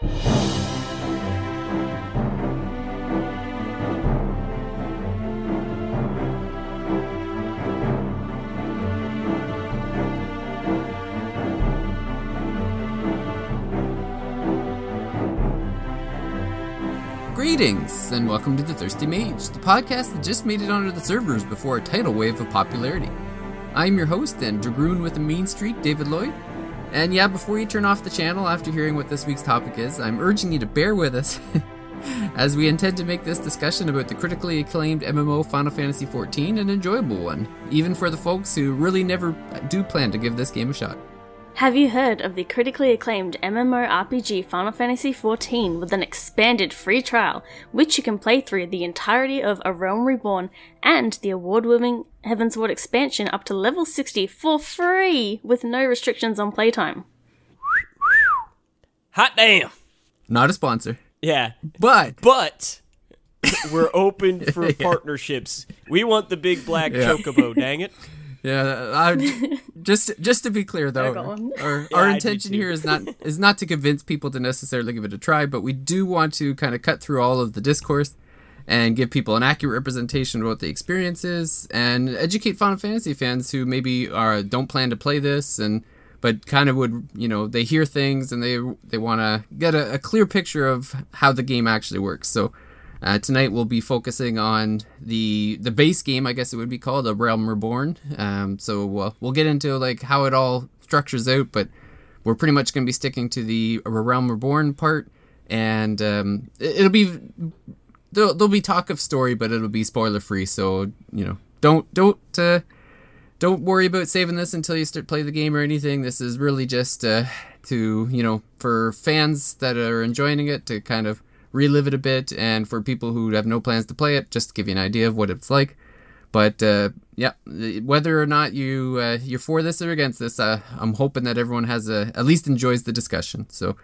Greetings, and welcome to The Thirsty Mage, the podcast that just made it onto the servers before a tidal wave of popularity. I'm your host and Dragoon with a mean streak, David Lloyd. And yeah, before you turn off the channel after hearing what this week's topic is, I'm urging you to bear with us as we intend to make this discussion about the critically acclaimed MMO Final Fantasy XIV an enjoyable one, even for the folks who really never do plan to give this game a shot. Have you heard of the critically acclaimed MMORPG Final Fantasy XIV with an expanded free trial, which you can play through the entirety of A Realm Reborn and the award winning Heavensward expansion up to level 60 for free with no restrictions on playtime? Hot damn. Not a sponsor, Yeah. but But we're open for partnerships. We want the big black Yeah. chocobo, dang it. Yeah, uh, I, just just to be clear though, got one. our, Yeah, our intention here is not is not to convince people to necessarily give it a try, but we do want to kind of cut through all of the discourse and give people an accurate representation of what the experience is, and educate Final Fantasy fans who maybe are don't plan to play this and but kind of would you know they hear things and they they want to get a, a clear picture of how the game actually works. So. Uh, tonight we'll be focusing on the the base game, I guess it would be called, A Realm Reborn. Um, so we'll, we'll get into like how it all structures out, but we're pretty much going to be sticking to the Realm Reborn part, and um, it, it'll be there'll, there'll be talk of story, but it'll be spoiler free. So you know, don't don't uh, don't worry about saving this until you start play the game or anything. This is really just uh, to you know for fans that are enjoying it to kind of relive it a bit, and for people who have no plans to play it, just to give you an idea of what it's like. But uh, yeah, whether or not you uh, you're for this or against this, uh, I'm hoping that everyone has a at least enjoys the discussion. So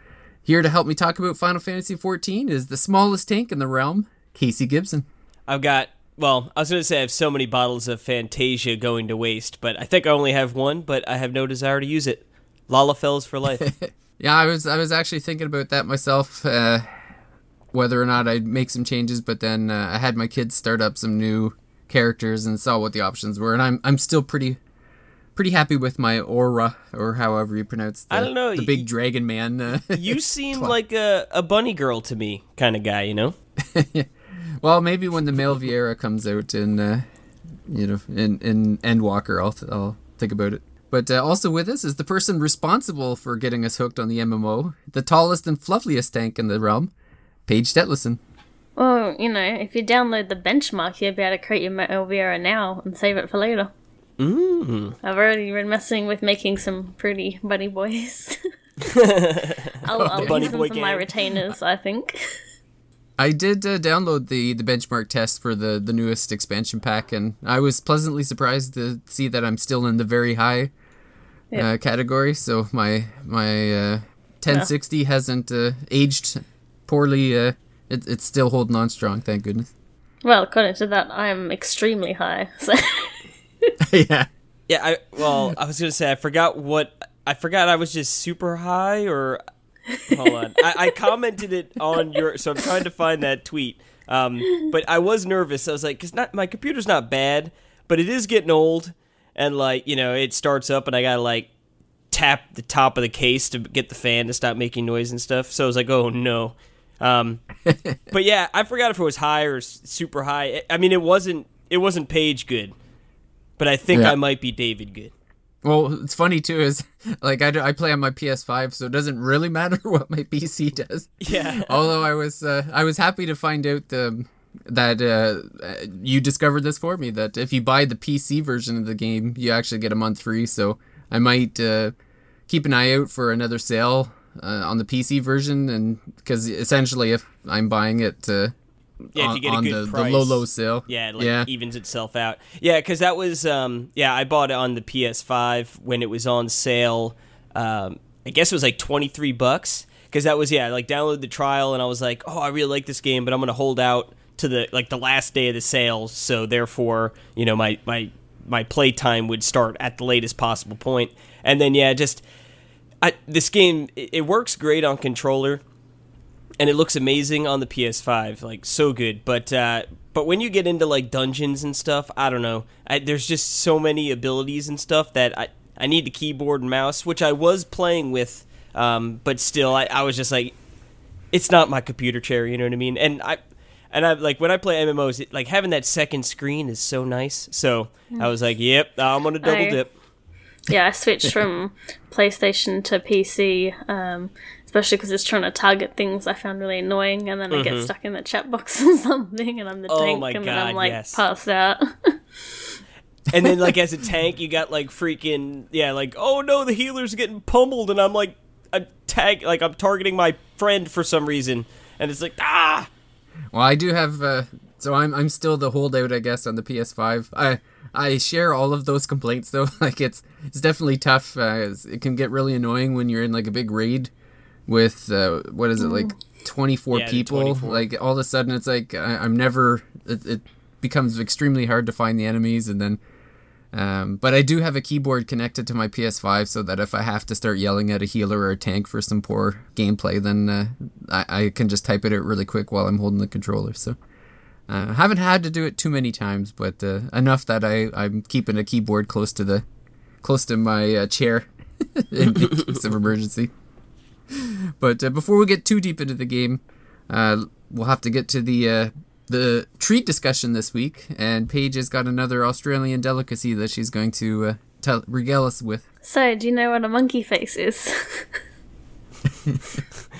here to help me talk about Final Fantasy XIV is the smallest tank in the realm, Casey Gibson. I've got well, I was gonna say I have so many bottles of Fantasia going to waste, but I think I only have one, but I have no desire to use it. Lalafells for life. Yeah, I was I was actually thinking about that myself, uh, whether or not I'd make some changes. But then uh, I had my kids start up some new characters and saw what the options were, and I'm I'm still pretty pretty happy with my Au Ra or however you pronounce the, I don't know, the big dragon man. Uh, you seem like a, a bunny girl to me kind of guy, you know? well, maybe when the male Viera comes out in uh, you know in in Endwalker, I'll I'll think about it. But uh, also with us is the person responsible for getting us hooked on the MMO, the tallest and fluffiest tank in the realm, Paige Detlison. Well, you know, if you download the benchmark, you'll be able to create your Elvira now and save it for later. Mm. I've already been messing with making some pretty bunny boys. I'll, I'll Bunny use them boy for my retainers, I think. I did uh, download the, the benchmark test for the, the newest expansion pack, and I was pleasantly surprised to see that I'm still in the very high uh, category. So my my uh, 1060 hasn't uh, aged poorly. Uh, it, it's still holding on strong, thank goodness. Well, according to that, I'm extremely high. So yeah. Yeah, I well, I was gonna say I forgot what I forgot I was just super high or hold on. I, I commented it on your so I'm trying to find that tweet. Um, but I was nervous. I was like, cause not my computer's not bad, but it is getting old, and like you know it starts up and I gotta like tap the top of the case to get the fan to stop making noise and stuff. So I was like, oh no. Um, but yeah, I forgot if it was high or super high. I mean, it wasn't it wasn't Paige good, but I think Yeah. I might be David good. Well, it's funny too is like I, do- I play on my PS5, so it doesn't really matter what my PC does. Yeah. Although I was uh, I was happy to find out um, that uh, uh, you discovered this for me that if you buy the PC version of the game, you actually get a month free. So I might uh, keep an eye out for another sale uh, on the PC version, and because essentially if I'm buying it uh, Yeah, if on, you get a on good the, the low low sale, Yeah, it like yeah, evens itself out. Yeah, because that was um yeah I bought it on the PS5 when it was on sale. Um, I guess it was like twenty three bucks because that was yeah like download the trial and I was like oh I really like this game but I'm gonna hold out to the like the last day of the sale so therefore you know my my my play time would start at the latest possible point and then yeah just I, this game it, it works great on controller and it looks amazing on the PS5, like so good. But uh, but when you get into like dungeons and stuff, I don't know. I, there's just so many abilities and stuff that I I need the keyboard and mouse, which I was playing with, um, but still, I, I was just like, it's not my computer chair. You know what I mean? And I and I like when I play MMOs, it, like having that second screen is so nice. So I was like, yep, I'm gonna double I- dip. Yeah, I switched from PlayStation to PC, um, especially because it's trying to target things I found really annoying, and then I get stuck in the chat box or something, and I'm the Mm-hmm. Oh tank, my and then I'm like yes. passed out. And then like as a tank, you got like freaking yeah, like oh no, the healer's getting pummeled, and I'm like a tag like I'm targeting my friend for some reason, and it's like ah. Well, I do have. Uh, so I'm I'm still the holdout, I guess, on the PS5. I I share all of those complaints though. Like it's it's definitely tough. Uh, it can get really annoying when you're in like a big raid with uh, what is it like 24 Yeah, people. 24. Like all of a sudden, it's like I, I'm never. It, it becomes extremely hard to find the enemies, and then. Um, but I do have a keyboard connected to my PS5 so that if I have to start yelling at a healer or a tank for some poor gameplay, then uh, I, I can just type it out really quick while I'm holding the controller. So uh, haven't had to do it too many times, but uh, enough that I I'm keeping a keyboard close to the close to my uh, chair in case of emergency. But uh, before we get too deep into the game, uh, we'll have to get to the uh, the treat discussion this week, and Paige has got another Australian delicacy that she's going to uh, tell regale us with. so, do you know what a monkey face is?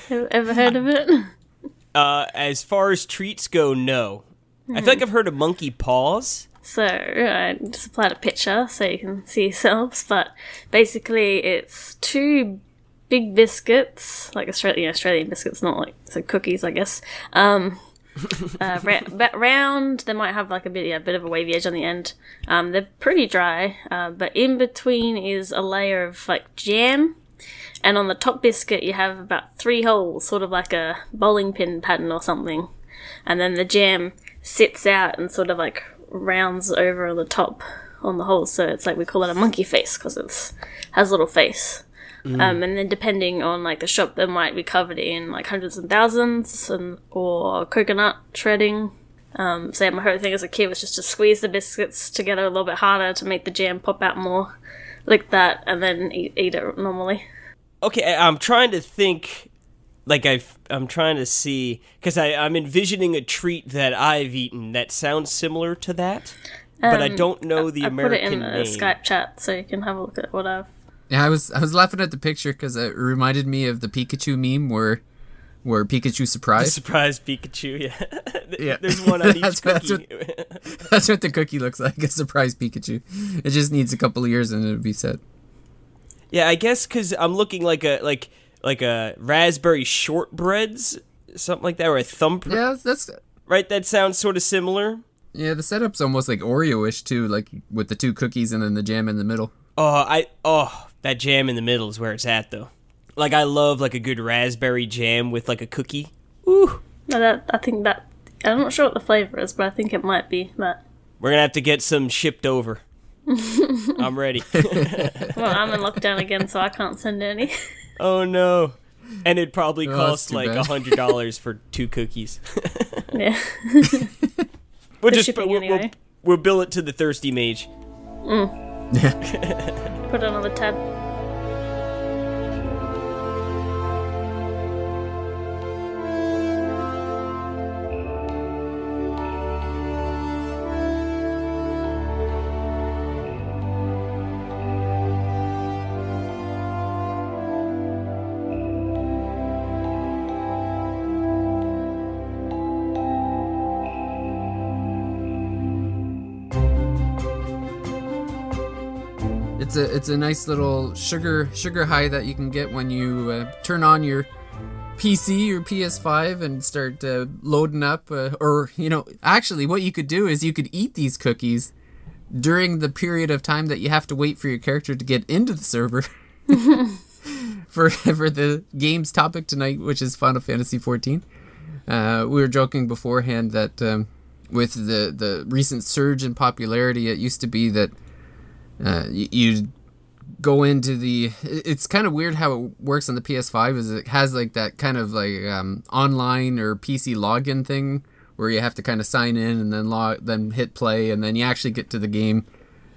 Have ever heard of it? Uh, as far as treats go, no. I feel like I've heard of monkey paws. So I just applied a picture so you can see yourselves. But basically, it's two big biscuits, like Australian Australian biscuits, not like so cookies, I guess. Um, uh, ra- round. They might have like a bit, yeah, a bit of a wavy edge on the end. Um, they're pretty dry, uh, but in between is a layer of like jam. And on the top biscuit, you have about three holes, sort of like a bowling pin pattern or something. And then the jam sits out and sort of like rounds over the top on the holes. So it's like we call it a monkey face because it's has a little face. Um, and then depending on like the shop, they might be covered in like hundreds and thousands, and or coconut shredding. Um, so yeah, my favorite thing as a kid was just to squeeze the biscuits together a little bit harder to make the jam pop out more, like that, and then eat, eat it normally. Okay, I'm trying to think. Like I, I'm trying to see because I'm envisioning a treat that I've eaten that sounds similar to that, but I um, don't know the American. I put it American in the name. Skype chat so you can have a look at what I've. Yeah, I was I was laughing at the picture because it reminded me of the Pikachu meme where where Pikachu surprised. Surprise Pikachu, yeah. Yeah. There's one on each That's- that's cookie. That's what the cookie looks like, a surprise Pikachu. It just needs a couple of years and it'll be set. yeah, I guess because I'm looking like a like like a raspberry shortbreads, something like that, or a thumb. Yeah, that's Right, that sounds sort of similar. yeah. The setup's almost like Oreo-ish too, like with the two cookies and then the jam in the middle. Oh, I oh that jam in the middle is where it's at though. Like I love like a good raspberry jam with like a cookie. Ooh, No, that I think that I'm not sure what the flavor is, but I think it might be that. we're gonna have to get some shipped over. I'm ready. Well, I'm in lockdown again, so I can't send any. oh no. And it'd probably Oh, cost like a hundred dollars for two cookies. yeah. We'll just shipping we'll, we'll, we'll bill it to the thirsty mage. Mm. Yeah. Put it on the tab. It's a it's a nice little sugar sugar high that you can get when you uh, turn on your PC or PS5 and start uh, loading up. Uh, or you know, actually, what you could do is you could eat these cookies during the period of time that you have to wait for your character to get into the server. for for the game's topic tonight, which is Final Fantasy XIV. Uh, we were joking beforehand that um, with the the recent surge in popularity, it used to be that uh, y- you'd go into the it's kind of weird how it works on the PS5 is it has like that kind of like um, online or PC login thing where you have to kind of sign in and then log then hit play and then you actually get to the game.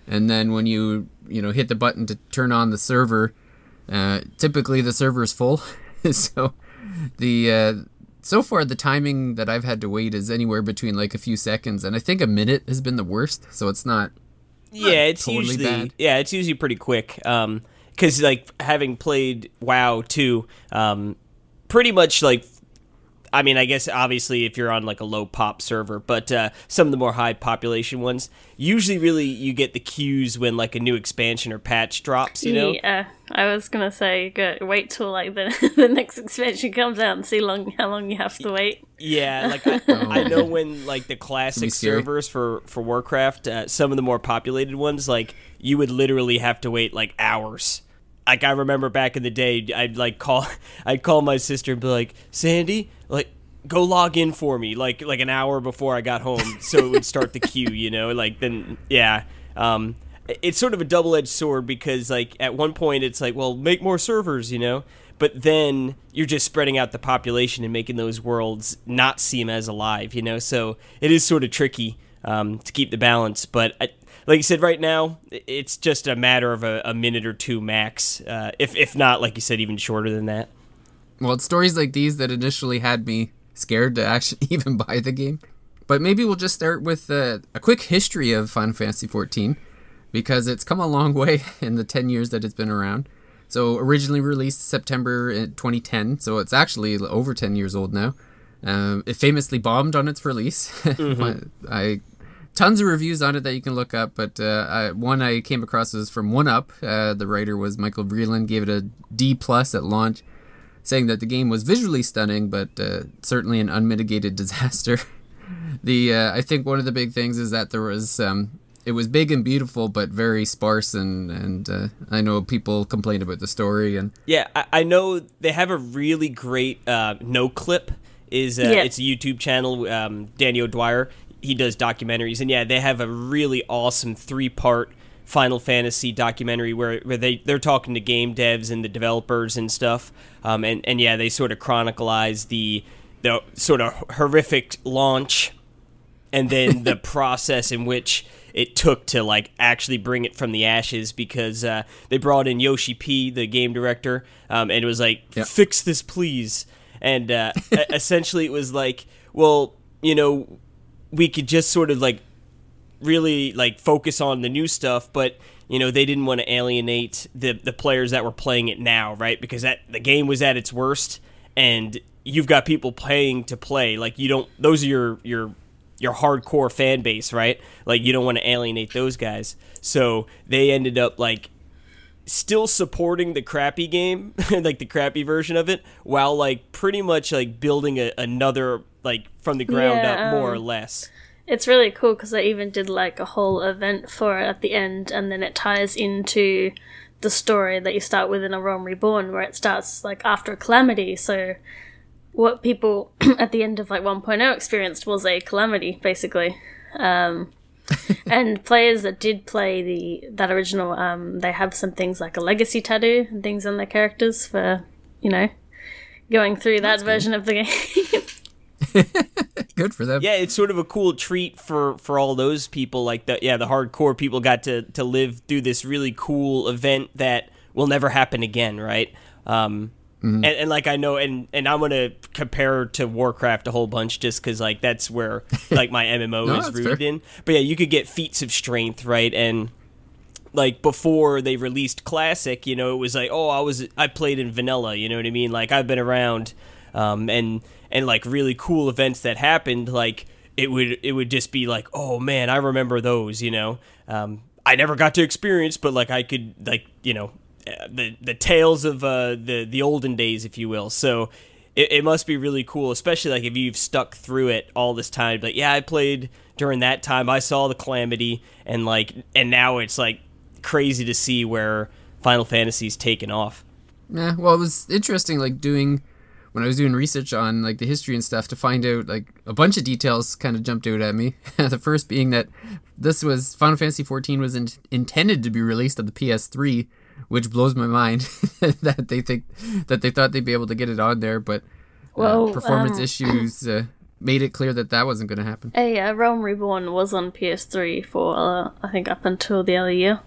And then when you you know hit the button to turn on the server uh, typically the server is full. So the uh, so far the timing that I've had to wait is anywhere between like a few seconds and I think a minute has been the worst. So it's not yeah, it's totally usually bad. yeah, it's usually pretty quick. Um, because like having played WoW too, um, pretty much like. I mean, I guess obviously if you're on like a low pop server, but uh, some of the more high population ones, usually really you get the queues when like a new expansion or patch drops. You know, Yeah, I was gonna say, go, wait till like the the next expansion comes out and see long how long you have to wait. Yeah, like I, I know when like the classic servers for for Warcraft, uh, some of the more populated ones, like you would literally have to wait like hours. Like I remember back in the day, I'd like call, I'd call my sister and be like, Sandy, like go log in for me, like like an hour before I got home, so it would start the queue. You know, like then yeah. Um, it's sort of a double-edged sword because like at one point it's like well make more servers you know but then you're just spreading out the population and making those worlds not seem as alive you know so it is sort of tricky um, to keep the balance but I, like you said right now it's just a matter of a, a minute or two max uh, if, if not like you said even shorter than that Well, it's stories like these that initially had me scared to actually even buy the game. But maybe we'll just start with uh, a quick history of Final Fantasy XIV because it's come a long way in the 10 years that it's been around. So, originally released September 2010, so it's actually over 10 years old now. Um, it famously bombed on its release. I tons of reviews on it that you can look up, but uh, I, one I came across was from One Up. Uh, the writer was Michael Vreeland, gave it a D plus at launch saying that the game was visually stunning, but uh, certainly an unmitigated disaster. the uh, I think one of the big things is that there was um, it was big and beautiful, but very sparse, and and uh, I know people complained about the story and Yeah, I, I know they have a really great uh, Noclip. Is uh, Yeah. it's a YouTube channel. Um, Danny O'Dwyer he does documentaries, and yeah, they have a really awesome three part Final Fantasy documentary where, where they they're talking to game devs and the developers and stuff. Um, and and yeah, they sort of chronicleize the the sort of horrific launch and then the process in which it took to like actually bring it from the ashes because uh, they brought in Yoshi P, the game director, um, and it was like, Yep. "Fix this, please." And uh, essentially, it was like, well, you know, we could just sort of like really like focus on the new stuff, but you know they didn't want to alienate the the players that were playing it now, right? Because that the game was at its worst, and you've got people paying to play. Like you don't; those are your your your hardcore fan base, right? Like you don't want to alienate those guys. So they ended up like still supporting the crappy game, like the crappy version of it, while like pretty much like building a, another like from the ground Yeah, up more or um, less. It's really cool because they even did like a whole event for it at the end, and then it ties into the story that you start with in A Realm Reborn, where it starts like after a calamity. So, what people at the end of like 1.0 experienced was a calamity, basically. Um, and players that did play the that original, um, they have some things like a legacy tattoo and things on their characters for you know going through that version of the game. good for them. yeah, it's sort of a cool treat for for all those people. Like the yeah, the hardcore people got to to live through this really cool event that will never happen again, right? Um, Mm-hmm. and, and like I know, and and I'm gonna compare to Warcraft a whole bunch just because like that's where like my MMO No, is rooted fair. in. But yeah, you could get feats of strength, right? And like before they released classic you know it was like oh i was i played in vanilla you know what i mean like i've been around um and and like really cool events that happened like it would it would just be like oh man i remember those you know? Um i never got to experience but like i could like you know uh, the the tales of uh the the olden days if you will. So it, it must be really cool especially like if you've stuck through it all this time. But yeah i played during that time i saw the calamity and like and now it's like crazy to see where final fantasy's taken off. Yeah, well, it was interesting, like doing when I was doing research on like the history and stuff to find out like a bunch of details kind of jumped out at me. the first being that this was Final Fantasy XIV was in- intended to be released on the PS3 which blows my mind that they think that they thought they'd be able to get it on there, but uh, Well, performance um, issues uh, made it clear that that wasn't going to happen. A uh, Realm Reborn was on PS3 for uh, I think up until the other year,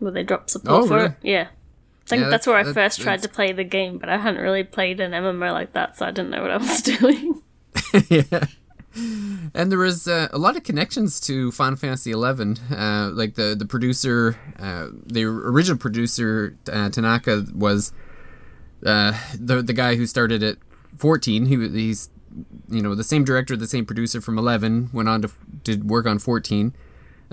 where they dropped support Oh, for really? it. Yeah, I think Yeah, that's where I first tried to play the game, but I hadn't really played an MMO like that, so I didn't know what I was doing. yeah. And there was uh, a lot of connections to Final Fantasy XI. Uh, like the the producer, uh, the original producer uh, Tanaka was uh, the the guy who started at 14. He he's you know the same director, the same producer from 11. Went on to did work on 14.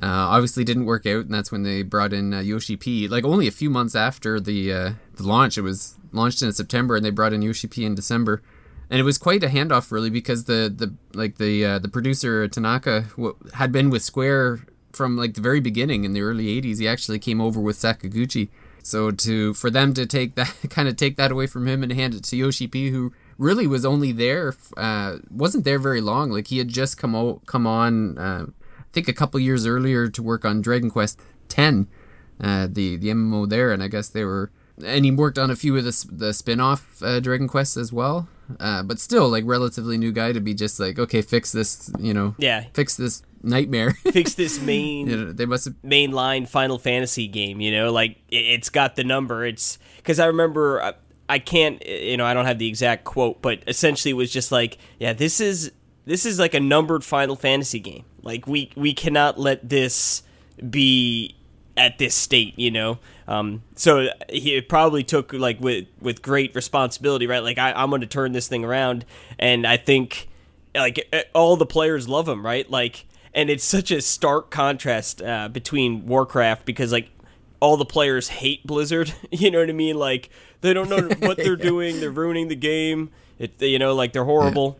Uh, obviously didn't work out, and that's when they brought in uh, Yoshi P. Like only a few months after the uh, the launch, it was launched in September, and they brought in Yoshi P in December, and it was quite a handoff really because the the like the uh, the producer Tanaka w- had been with Square from like the very beginning in the early '80s. He actually came over with Sakaguchi, so to for them to take that kind of take that away from him and hand it to Yoshi P, who really was only there uh, wasn't there very long. Like he had just come o- come on. Uh, think a couple years earlier to work on Dragon Quest X, uh, the the MMO there, and I guess they were, and he worked on a few of the the spin off uh, Dragon Quests as well. Uh, but still, like relatively new guy to be just like, okay, fix this, you know, Yeah. fix this nightmare. Fix this main you know, they must have, mainline Final Fantasy game. You know, like it- it's got the number. It's because I remember I, I can't, you know, I don't have the exact quote, but essentially it was just like, yeah, this is this is like a numbered Final Fantasy game. Like we we cannot let this be at this state, you know. Um, so he probably took like with with great responsibility, right? Like I, I'm going to turn this thing around, and I think like all the players love him, right? Like, and it's such a stark contrast uh, between Warcraft because like all the players hate Blizzard. You know what I mean? Like they don't know what they're doing. They're ruining the game. It you know like they're horrible.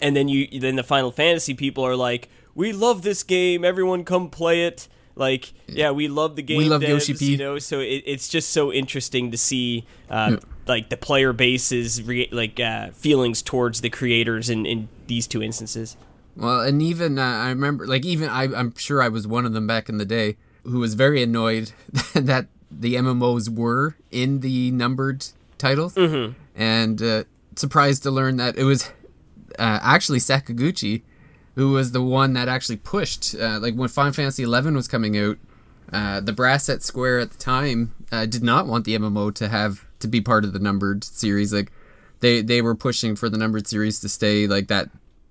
And then you then the Final Fantasy people are like, we love this game. Everyone come play it. Like yeah, we love the game. We love devs, Yoshi P. You know, so it, it's just so interesting to see uh, like the player base's re- like uh, feelings towards the creators in, in these two instances. Well, and even uh, I remember, like even I, I'm sure I was one of them back in the day who was very annoyed that the MMOs were in the numbered titles, mm-hmm. and uh, surprised to learn that it was uh, actually Sakaguchi who was the one that actually pushed. Uh, like when Final Fantasy XI was coming out, uh, the brass at Square at the time uh, did not want the MMO to have to be part of the numbered series. Like they they were pushing for the numbered series to stay like that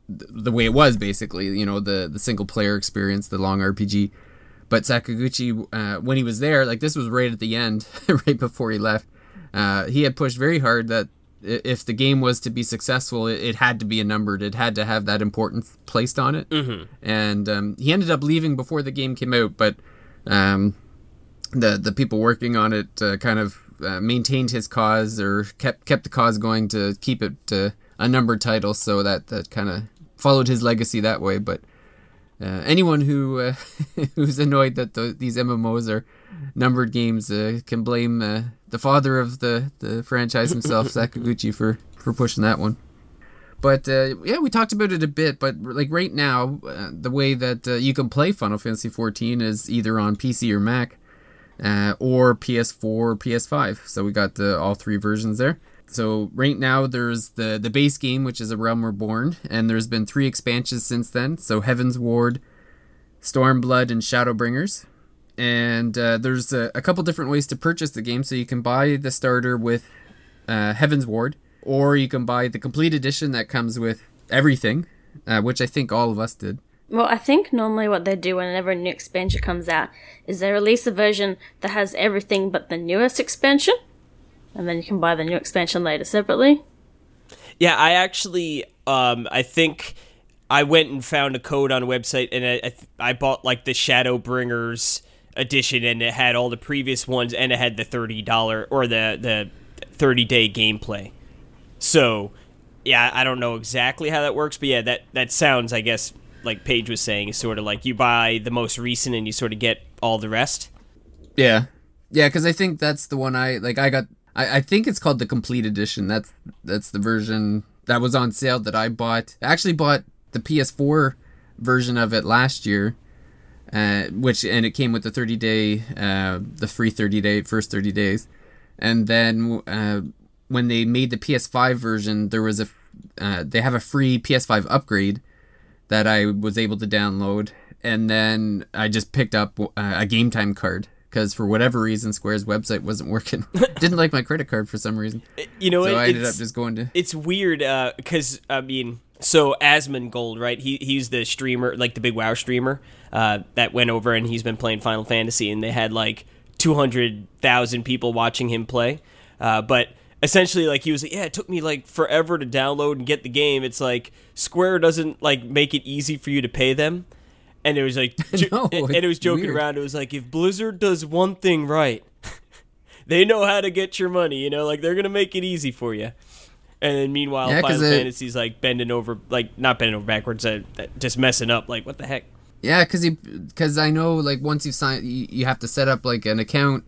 the way it was basically you know the the single player experience the long rpg but sakaguchi uh, when he was there like this was right at the end right before he left uh, he had pushed very hard that if the game was to be successful it, it had to be a numbered it had to have that importance placed on it mm-hmm. and um, he ended up leaving before the game came out but um, the the people working on it uh, kind of uh, maintained his cause or kept kept the cause going to keep it uh, a numbered title, so that that kind of followed his legacy that way. But uh, anyone who uh, who's annoyed that the, these MMOs are numbered games uh, can blame uh, the father of the, the franchise himself, Sakaguchi, for for pushing that one. But uh, yeah, we talked about it a bit. But like right now, uh, the way that uh, you can play Final Fantasy XIV is either on PC or Mac, uh, or PS4 or PS5. So we got the all three versions there. So right now there's the the base game, which is A Realm Reborn, and there's been three expansions since then. So Heavensward, Stormblood, and Shadowbringers. And uh, there's a, a couple different ways to purchase the game. So you can buy the starter with uh, Heavensward, or you can buy the complete edition that comes with everything, uh, which I think all of us did. Well, I think normally what they do whenever a new expansion comes out is they release a version that has everything but the newest expansion, and then you can buy the new expansion later separately. Yeah, I actually, um, I think I went and found a code on a website, and I, I, th- I bought like the Shadowbringers edition, and it had all the previous ones, and it had the thirty dollar or the the thirty day gameplay. So, yeah, I don't know exactly how that works, but yeah, that that sounds, I guess, like Paige was saying, is sort of like you buy the most recent, and you sort of get all the rest. Yeah, yeah, because I think that's the one I like. I got. I, I think it's called the complete edition. That's that's the version that was on sale that I bought. I actually bought the PS4 version of it last year, uh, which and it came with the 30 day, uh, the free 30 day first 30 days, and then uh, when they made the PS5 version, there was a uh, they have a free PS5 upgrade that I was able to download, and then I just picked up uh, a game time card because for whatever reason Square's website wasn't working. Didn't like my credit card for some reason. You know, So it, I ended up just going to it's weird because I mean, so Asmongold, right? He he's the streamer, like the big WoW streamer uh, that went over and he's been playing Final Fantasy, and they had like two hundred thousand people watching him play. Uh, but essentially, like he was like, yeah, it took me like forever to download and get the game. It's like Square doesn't like make it easy for you to pay them. And it was like, No, and and it was joking weird. around. It was like, if Blizzard does one thing right, they know how to get your money. You know, like they're gonna make it easy for you. And then meanwhile, Yeah, Final it- Fantasy's like bending over, like not bending over backwards, uh, just messing up. Like what the heck? Yeah, because because I know like once you've signed, you, you have to set up like an account,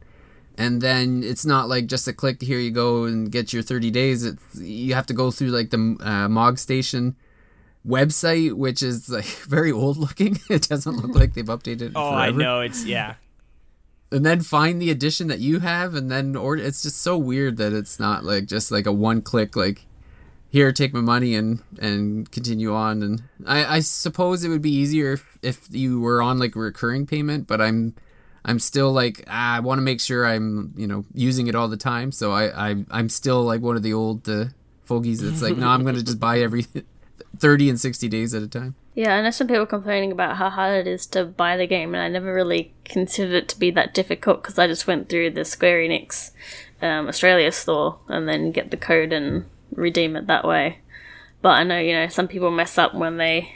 and then it's not like just a click. Here you go and get your thirty days. It's you have to go through like the uh, Mog Station website, which is like very old looking. it doesn't look like they've updated it Oh, forever. I know it's yeah. And then find the edition that you have, and then order. It's just so weird that it's not like just like a one click like. Here, take my money and and continue on. And I, I suppose it would be easier if, if you were on like a recurring payment, but I'm I'm still like ah, I want to make sure I'm you know using it all the time. So I, I I'm still like one of the old uh, fogies that's like no, I'm gonna just buy every thirty and sixty days at a time. Yeah, I know some people complaining about how hard it is to buy the game, and I never really considered it to be that difficult because I just went through the Square Enix um, Australia store and then get the code and redeem it that way. But I know, you know, some people mess up when they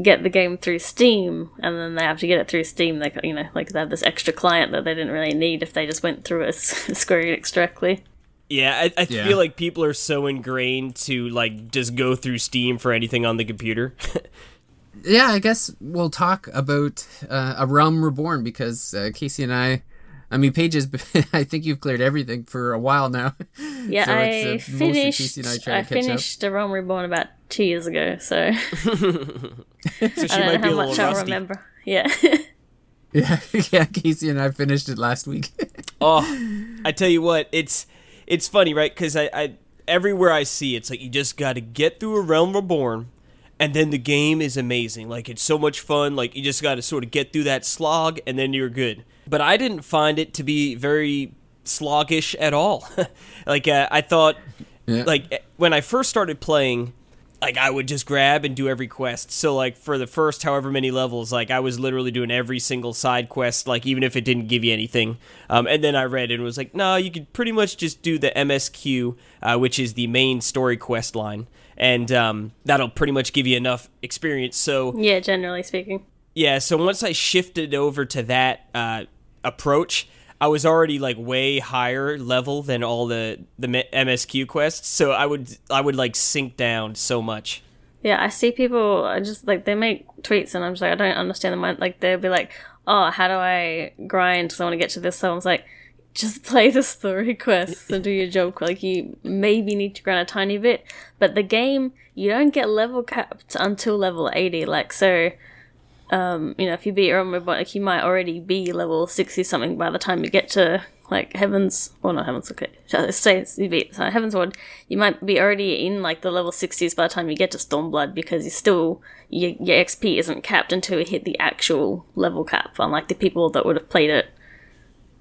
get the game through Steam and then they have to get it through Steam. They, you know, like they have this extra client that they didn't really need if they just went through a Square Enix directly. Yeah, I, I Yeah. feel like people are so ingrained to like just go through Steam for anything on the computer. yeah, I guess we'll talk about uh, a Realm Reborn because uh, Casey and I, I mean, pages. I think you've cleared everything for a while now. Yeah, So I it's, uh, mostly finished. Casey and I I, to finished The Realm Reborn about two years ago, so so she I don't be a know how little much I'll remember. Yeah. Yeah, yeah. Casey and I finished it last week. Oh, I tell you what, it's it's funny, right? Because I, I everywhere I see, it's like you just got to get through a Realm Reborn, and then the game is amazing. Like it's so much fun. Like you just got to sort of get through that slog, and then you're good. But I didn't find it to be very sloggish at all. like uh, I thought, Yeah. like when I first started playing. Like I would just grab and do every quest. So like for the first however many levels, like I was literally doing every single side quest, like even if it didn't give you anything. Um, and then I read and was like, no, you could pretty much just do the MSQ, uh, which is the main story quest line, and um, that'll pretty much give you enough experience. So yeah, generally speaking. yeah, so once I shifted over to that uh, approach, I was already like way higher level than all the the MSQ quests. So I would I would like sink down so much. Yeah, I see people I just like they make tweets and I'm just like I don't understand them. Like they'll be like, "Oh, how do I grind? Because I want to get to this." So I was like, just play the story quests and do your job. Like you maybe need to grind a tiny bit, but the game you don't get level capped until level eighty. Like so, um, you know, if you beat Realm Reborn, like you might already be level sixty something by the time you get to like Heavens. Well, not Heavens. Okay, say you beat so Heavensward, you might be already in like the level sixties by the time you get to Stormblood because you still your your XP isn't capped until you hit the actual level cap. Unlike the people that would have played it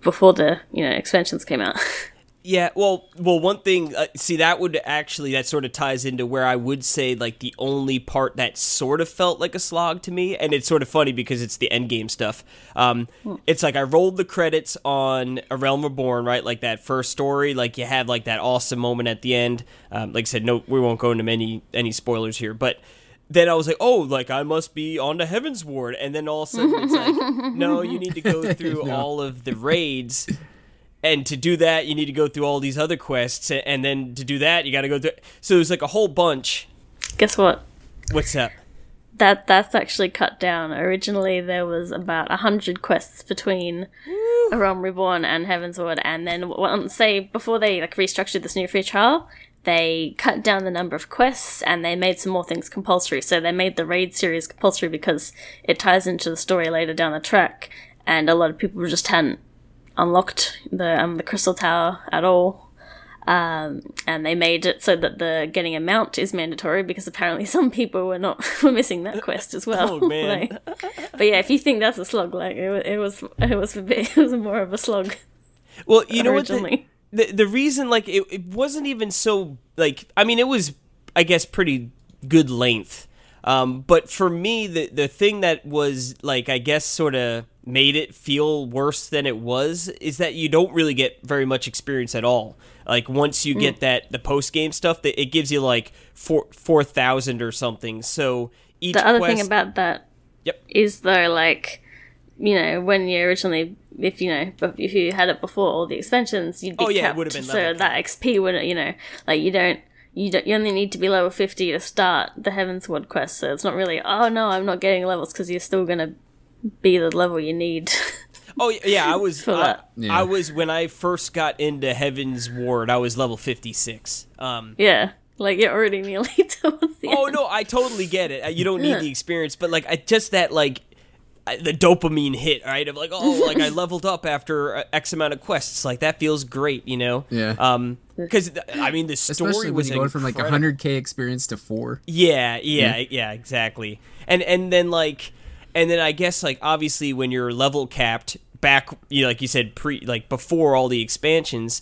before the you know expansions came out. Yeah, well, well, one thing. Uh, see, that would actually that sort of ties into where I would say like the only part that sort of felt like a slog to me, and it's sort of funny because it's the end game stuff. Um, it's like I rolled the credits on A Realm Reborn, right? Like that first story, like you have like that awesome moment at the end. Um, like I said, no, we won't go into many any spoilers here, but then I was like, oh, like I must be on to Heavensward, and then all of a sudden it's like, no, you need to go through No. all of the raids and to do that you need to go through all these other quests and then to do that you got to go through so there's like a whole bunch Guess what? what's up That that's actually cut down. Originally, there was about a hundred quests between A Realm Reborn and Heavensward, and then once say before they like restructured this new free trial, they cut down the number of quests and they made some more things compulsory. So they made the raid series compulsory because it ties into the story later down the track, and a lot of people just hadn't unlocked the um, the crystal tower at all. Um, and they made it so that the getting a mount is mandatory because apparently some people were not were missing that quest as well. Oh, man. Like- but yeah, if you think that's a slog, like it, it was, it was bit, it was more of a slog Well, you know what? The, the the reason like it, it wasn't even so like I mean it was I guess pretty good length. Um, but for me the the thing that was like I guess sort of made it feel worse than it was is that you don't really get very much experience at all. Like once Mm. you get that the post game stuff, that it gives you like four four thousand or something. So each the other quest, thing about that Yep. is though like you know when you originally if you know if you had it before all the expansions you'd be Oh, yeah, it capped would've been so level that xp wouldn't you know like you don't you don't you only need to be level 50 to start the heavensward quest so it's not really oh no i'm not getting levels because you're still gonna be the level you need Oh yeah, I was. For I. Yeah. I was when I first got into Heavensward. I was level fifty six. Um. yeah like you're already nearly towards the Oh end. no, I totally get it. Uh, You don't need the experience, but like I just that like I- the dopamine hit, right? Of like, oh, like I leveled up after uh, X amount of quests. Like that feels great, you know? Yeah. Um. Because I mean, the story Especially when was you go from like incredible. 100k experience to four. Yeah, yeah, yeah, exactly. And and then like and then I guess like obviously when you're level capped back you know, like you said pre like before all the expansions,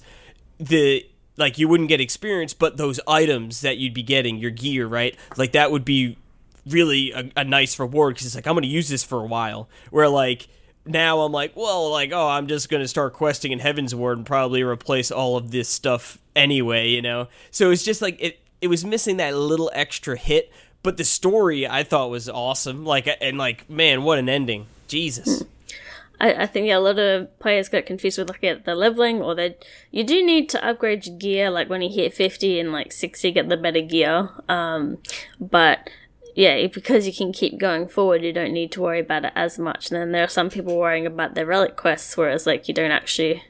the like you wouldn't get experience, but those items that you'd be getting, your gear, right? Like that would be really a, a nice reward because it's like I'm going to use this for a while. Where like now I'm like, well, like oh, I'm just going to start questing in Heavensward and probably replace all of this stuff anyway, you know. So it's just like it it was missing that little extra hit, but the story I thought was awesome. Like and like man, what an ending. Jesus. I, I think yeah, a lot of players get confused with looking at the leveling, or that you do need to upgrade your gear. Like when you hit fifty and like sixty, get the better gear. Um, but yeah, because you can keep going forward, you don't need to worry about it as much. And then there are some people worrying about their relic quests, whereas like you don't actually.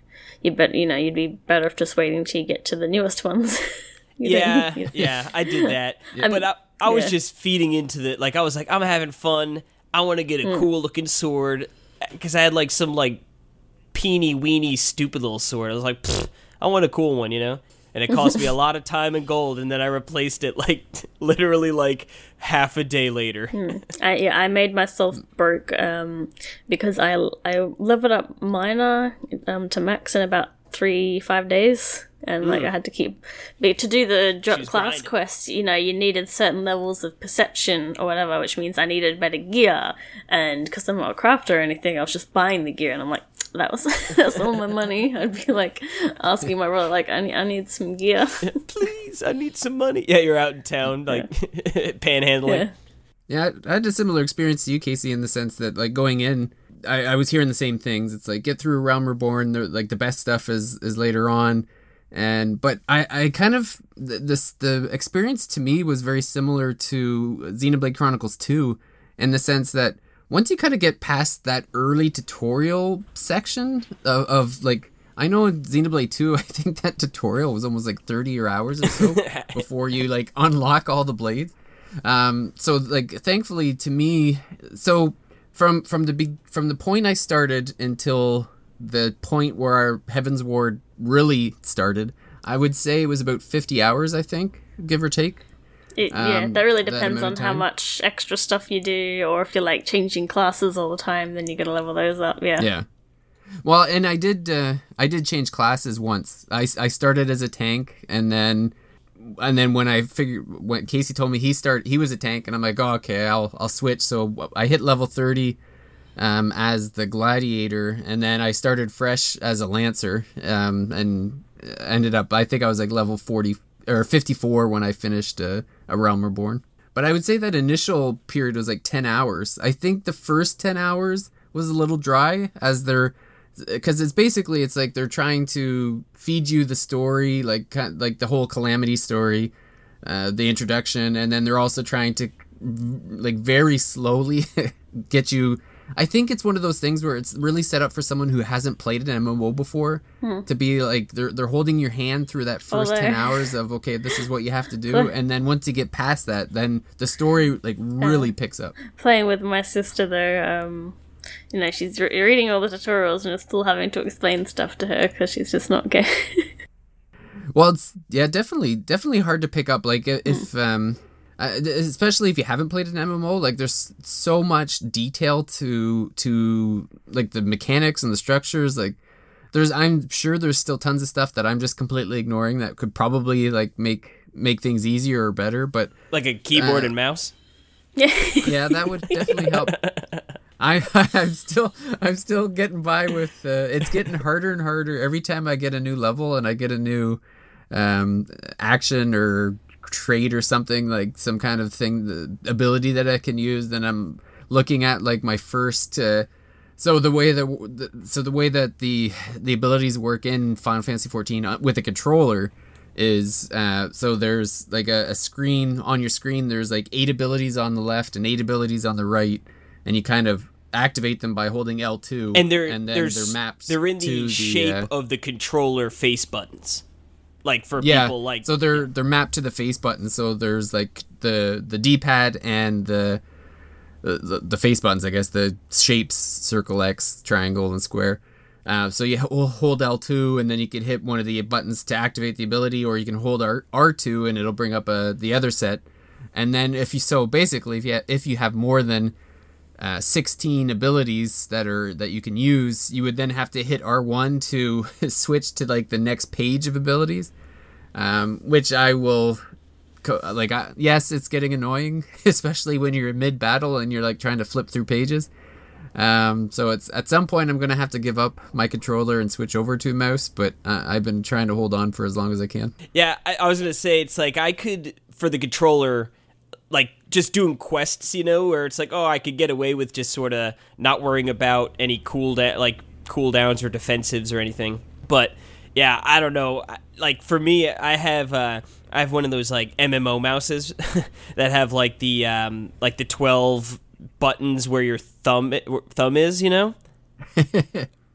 You bet you know you'd be better off just waiting till you get to the newest ones. Yeah, yeah, I did that. but I, I was yeah. just feeding into the like I was like I'm having fun. I want to get a cool looking sword because I had like some like peeny weeny stupid little sword. I was like, I want a cool one, you know. And it cost me a lot of time and gold, and then I replaced it like literally like half a day later. I yeah, I made myself broke um, because I I leveled up miner um, to max in about three five days, and like hmm. I had to keep but to do the drop was class grinding. quests. You know, you needed certain levels of perception or whatever, which means I needed better gear. And because I'm not a crafter or anything, I was just buying the gear, and I'm like. That was that's all my money. I'd be like asking my brother, like, I need, I need some gear. Please, I need some money. Yeah, you're out in town like panhandling. yeah. Yeah, I had a similar experience to you, Casey, in the sense that like going in, I, I was hearing the same things. It's like get through Realm Reborn. The, like the best stuff is is later on, and but I I kind of th- this the experience to me was very similar to Xenoblade Chronicles Two, in the sense that once you kind of get past that early tutorial section of, of like. I know in Xenoblade 2, I think that tutorial was almost like 30 or hours or so before you like unlock all the blades. Um, so like thankfully to me, so from from the be- from the point I started until the point where our Heavensward really started, I would say it was about 50 hours, I think, give or take. It, yeah, Um, that really depends amount on how much extra stuff you do, or if you're like changing classes all the time, then you gotta level those up. Yeah. Yeah. Well, and I did uh, I did change classes once. I, I started as a tank and then and then when I figured when Casey told me he start he was a tank and I'm like, "Oh, okay, I'll I'll switch." So I hit level 30 um, as the gladiator and then I started fresh as a lancer um, and ended up I think I was like level 40 or 54 when I finished uh, a Realm Reborn. But I would say that initial period was like 10 hours. I think the first 10 hours was a little dry as they're because it's basically it's like they're trying to feed you the story like kind like the whole calamity story uh, the introduction and then they're also trying to like very slowly get you I think it's one of those things where it's really set up for someone who hasn't played an MMO before to be like they're they're holding your hand through that first Although- ten hours of okay, this is what you have to do, and then once you get past that, then the story like really picks up. Playing with my sister though, um, you know, she's re- reading all the tutorials and is still having to explain stuff to her because she's just not getting. Well, it's yeah, definitely, definitely hard to pick up. Like i- if, um, especially if you haven't played an MMO, like there's so much detail to to like the mechanics and the structures. Like there's, I'm sure there's still tons of stuff that I'm just completely ignoring that could probably like make make things easier or better. But Like a keyboard Uh, and mouse. Yeah, yeah, that would definitely help. I I'm still I'm still getting by with uh, it's getting harder and harder every time I get a new level and I get a new um action or trait or something like some kind of thing the ability that I can use then I'm looking at like my first uh, so the way that the, so the way that the the abilities work in Final Fantasy 14 uh, with a controller is uh, so there's like a, a screen on your screen there's like eight abilities on the left and eight abilities on the right and you kind of activate them by holding L2 And they're and then they're, they're they're in the, shape uh, of the controller face buttons. Like for yeah people like so they're they're mapped to the face button so there's like the the d-pad and the the, the, the face buttons i guess the shapes circle x triangle and square uh, so you hold l2 and then you can hit one of the buttons to activate the ability or you can hold R- r2 and it'll bring up uh, the other set and then if you so basically if you ha- if you have more than uh, 16 abilities that are that you can use you would then have to hit r1 to switch to like the next page of abilities. Um, which i will co- like I, yes it's getting annoying especially when you're in mid battle and you're like trying to flip through pages. Um, so it's at some point i'm gonna have to give up my controller and switch over to mouse but uh, i've been trying to hold on for as long as i can. Yeah, I, I was gonna say it's like I could for the controller, like just doing quests, you know, where it's like, oh, I could get away with just sort of not worrying about any cooldown, like cooldowns or defensives or anything. But yeah, I don't know. Like for me, I have uh, I have one of those like MMO mouses that have like the um, like the twelve buttons where your thumb thumb is, you know.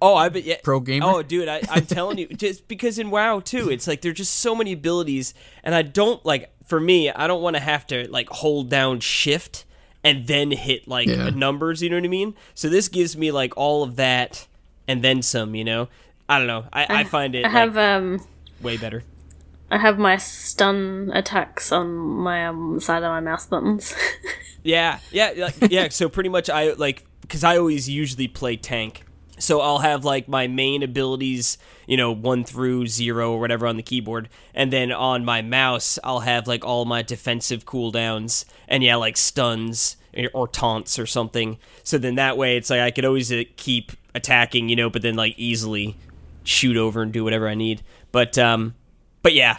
Oh, I bet yeah. Pro gamer? Oh, dude, I, I'm telling you, just because in WoW too, it's like there's just so many abilities, and I don't like. For me, I don't want to have to like hold down Shift and then hit like Yeah. numbers. You know what I mean? So this gives me like all of that and then some. You know, I don't know. I, I find it I have like, um, way better. I have my stun attacks on my um side of my mouse buttons. Yeah, yeah, like, yeah. So pretty much, I like because I always usually play tank. So I'll have like my main abilities, you know, one through zero or whatever on the keyboard, and then on my mouse I'll have like all my defensive cooldowns, and yeah, like stuns or taunts or something. So then that way it's like I could always uh, keep attacking, you know, but then like easily shoot over and do whatever I need. But um, but yeah,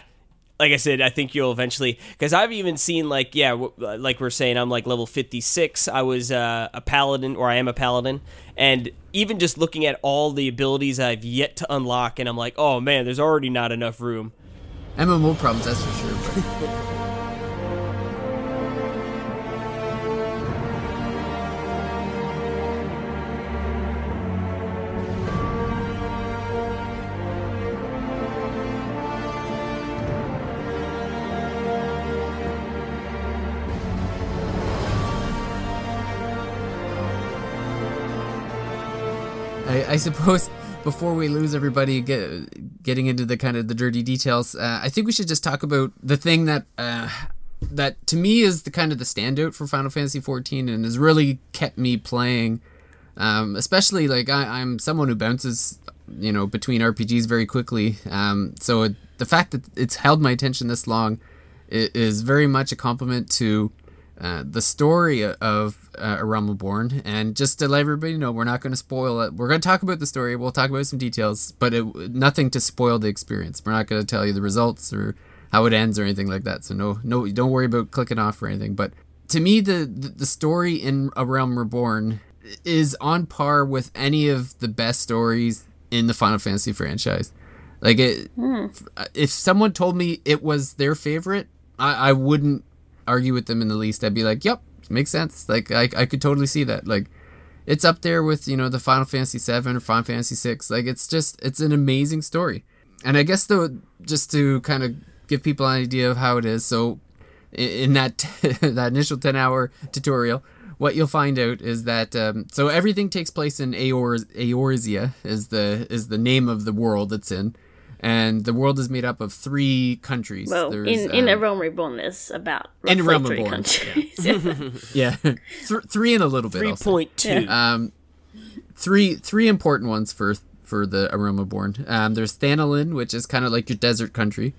like I said, I think you'll eventually because I've even seen like yeah, like we're saying, I'm like level 56. I was uh, a paladin, or I am a paladin, and even just looking at all the abilities I've yet to unlock, and I'm like, oh man, there's already not enough room. mmo problems that's for sure suppose before we lose everybody get, getting into the kind of the dirty details, uh, I think we should just talk about the thing that uh, that to me is the kind of the standout for Final Fantasy 14 and has really kept me playing. Um, especially like I, I'm someone who bounces, you know, between RPGs very quickly. Um, so it, the fact that it's held my attention this long i- is very much a compliment to uh, the story of uh, A Realm Reborn. And just to let everybody know, we're not going to spoil it. We're going to talk about the story. We'll talk about some details, but it, nothing to spoil the experience. We're not going to tell you the results or how it ends or anything like that. So no, no, don't worry about clicking off or anything. But to me, the the, the story in A Realm Reborn is on par with any of the best stories in the Final Fantasy franchise. Like it, if someone told me it was their favorite, I, I wouldn't argue with them in the least. I'd be like, "Yep, makes sense." Like I, I could totally see that. Like it's up there with you know the Final Fantasy VII or Final Fantasy VI. Like it's just it's an amazing story, and I guess though just to kind of give people an idea of how it is. So in that that initial ten hour tutorial, what you'll find out is that um, so everything takes place in Aor- Eorzea is the is the name of the world it's in, and the world is made up of three countries. Well, There's, in, in a um, realm reborn, there's about in roughly Realm three Reborn, countries. yeah, Th- three and a little bit. Three I'll say. point two. Um, three three important ones for for the Aroma Born. Um, there's Thanalan, which is kind of like your desert country.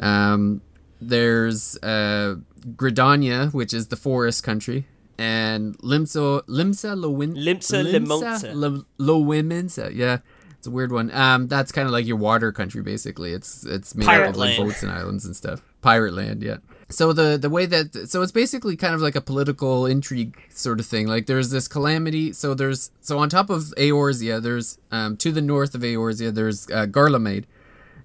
Um, there's uh, Gridania, which is the forest country, and Limsa Limsa Lowin Limsa Limonsa. Lo- Lowimensa. Yeah, it's a weird one. Um, that's kind of like your water country, basically. It's it's made Pirate up of like boats and islands and stuff. Pirate land, yeah. So the the way that so it's basically kind of like a political intrigue sort of thing. Like there's this calamity. So there's so on top of Eorzea, there's um to the north of Eorzea, there's uh, Garlemade,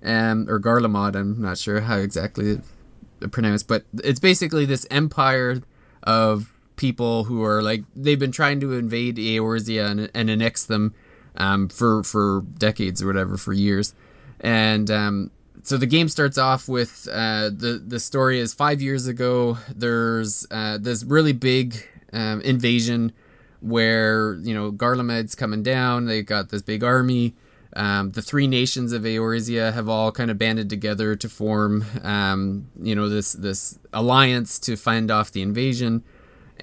um or Garlemod. I'm not sure how exactly it's pronounced, but it's basically this empire of people who are like they've been trying to invade Eorzea and, and annex them um, for for decades or whatever for years, and um, so the game starts off with uh, the the story is five years ago. There's uh, this really big um, invasion where you know Garlemed's coming down. They got this big army. Um, the three nations of Eorzea have all kind of banded together to form, um, you know, this this alliance to fend off the invasion.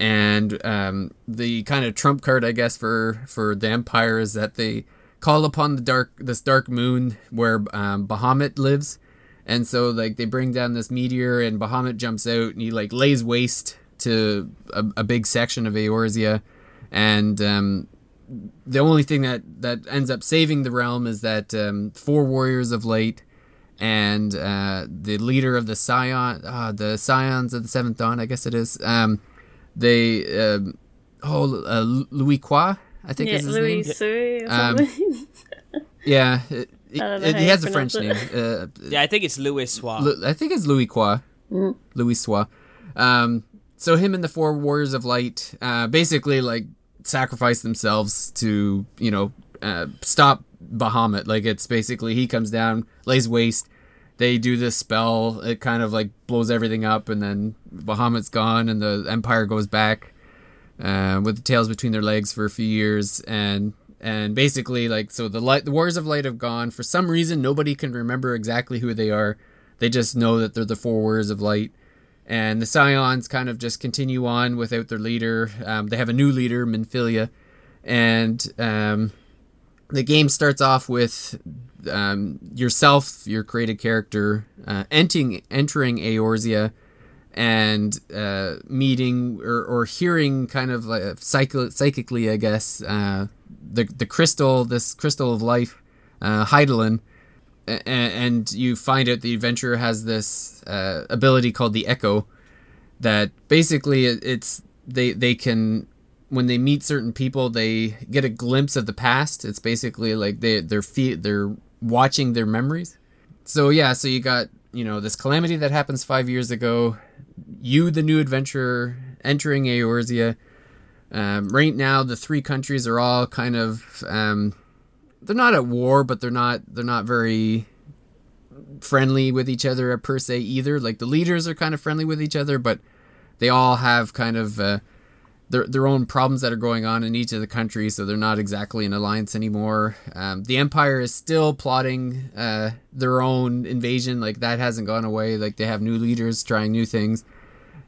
And um, the kind of trump card, I guess, for for the Empire is that they call upon the dark this dark moon where um, Bahamut lives, and so like they bring down this meteor, and Bahamut jumps out and he like lays waste to a, a big section of Eorzea, and um, the only thing that that ends up saving the realm is that um, four warriors of light and uh, the leader of the scion uh, the scions of the seventh dawn i guess it is um, they um oh uh, louis Qua, i think yeah, is his Louis name Sui or Um, yeah it, it- it- he has a french name uh, Yeah, I think it's Louis Swab. Lu- I think it's Louis Qua. Louis Swa. Um, so him and the four warriors of light uh, basically like sacrifice themselves to you know uh, stop Bahamut. Like it's basically he comes down, lays waste. They do this spell. It kind of like blows everything up, and then Bahamut's gone, and the Empire goes back uh, with the tails between their legs for a few years, and and basically like so the light, the warriors of light have gone. For some reason, nobody can remember exactly who they are. They just know that they're the four warriors of light. And the Scions kind of just continue on without their leader. Um, they have a new leader, Minfilia. And um, the game starts off with um, yourself, your created character, uh, entering, entering Eorzea and uh, meeting or, or hearing kind of like psycho- psychically, I guess, uh, the, the crystal, this crystal of life, uh, Hydaelyn. A- and you find out the adventurer has this uh, ability called the echo that basically it's they they can when they meet certain people they get a glimpse of the past. It's basically like they they're fe- they're watching their memories. So yeah so you got you know this calamity that happens five years ago. You the new adventurer entering Eorzea. Um, right now the three countries are all kind of um, they're not at war, but they're not they're not very friendly with each other per se either. Like the leaders are kind of friendly with each other, but they all have kind of uh, their their own problems that are going on in each of the countries, so they're not exactly an alliance anymore. Um, the Empire is still plotting uh, their own invasion, like that hasn't gone away. Like they have new leaders trying new things,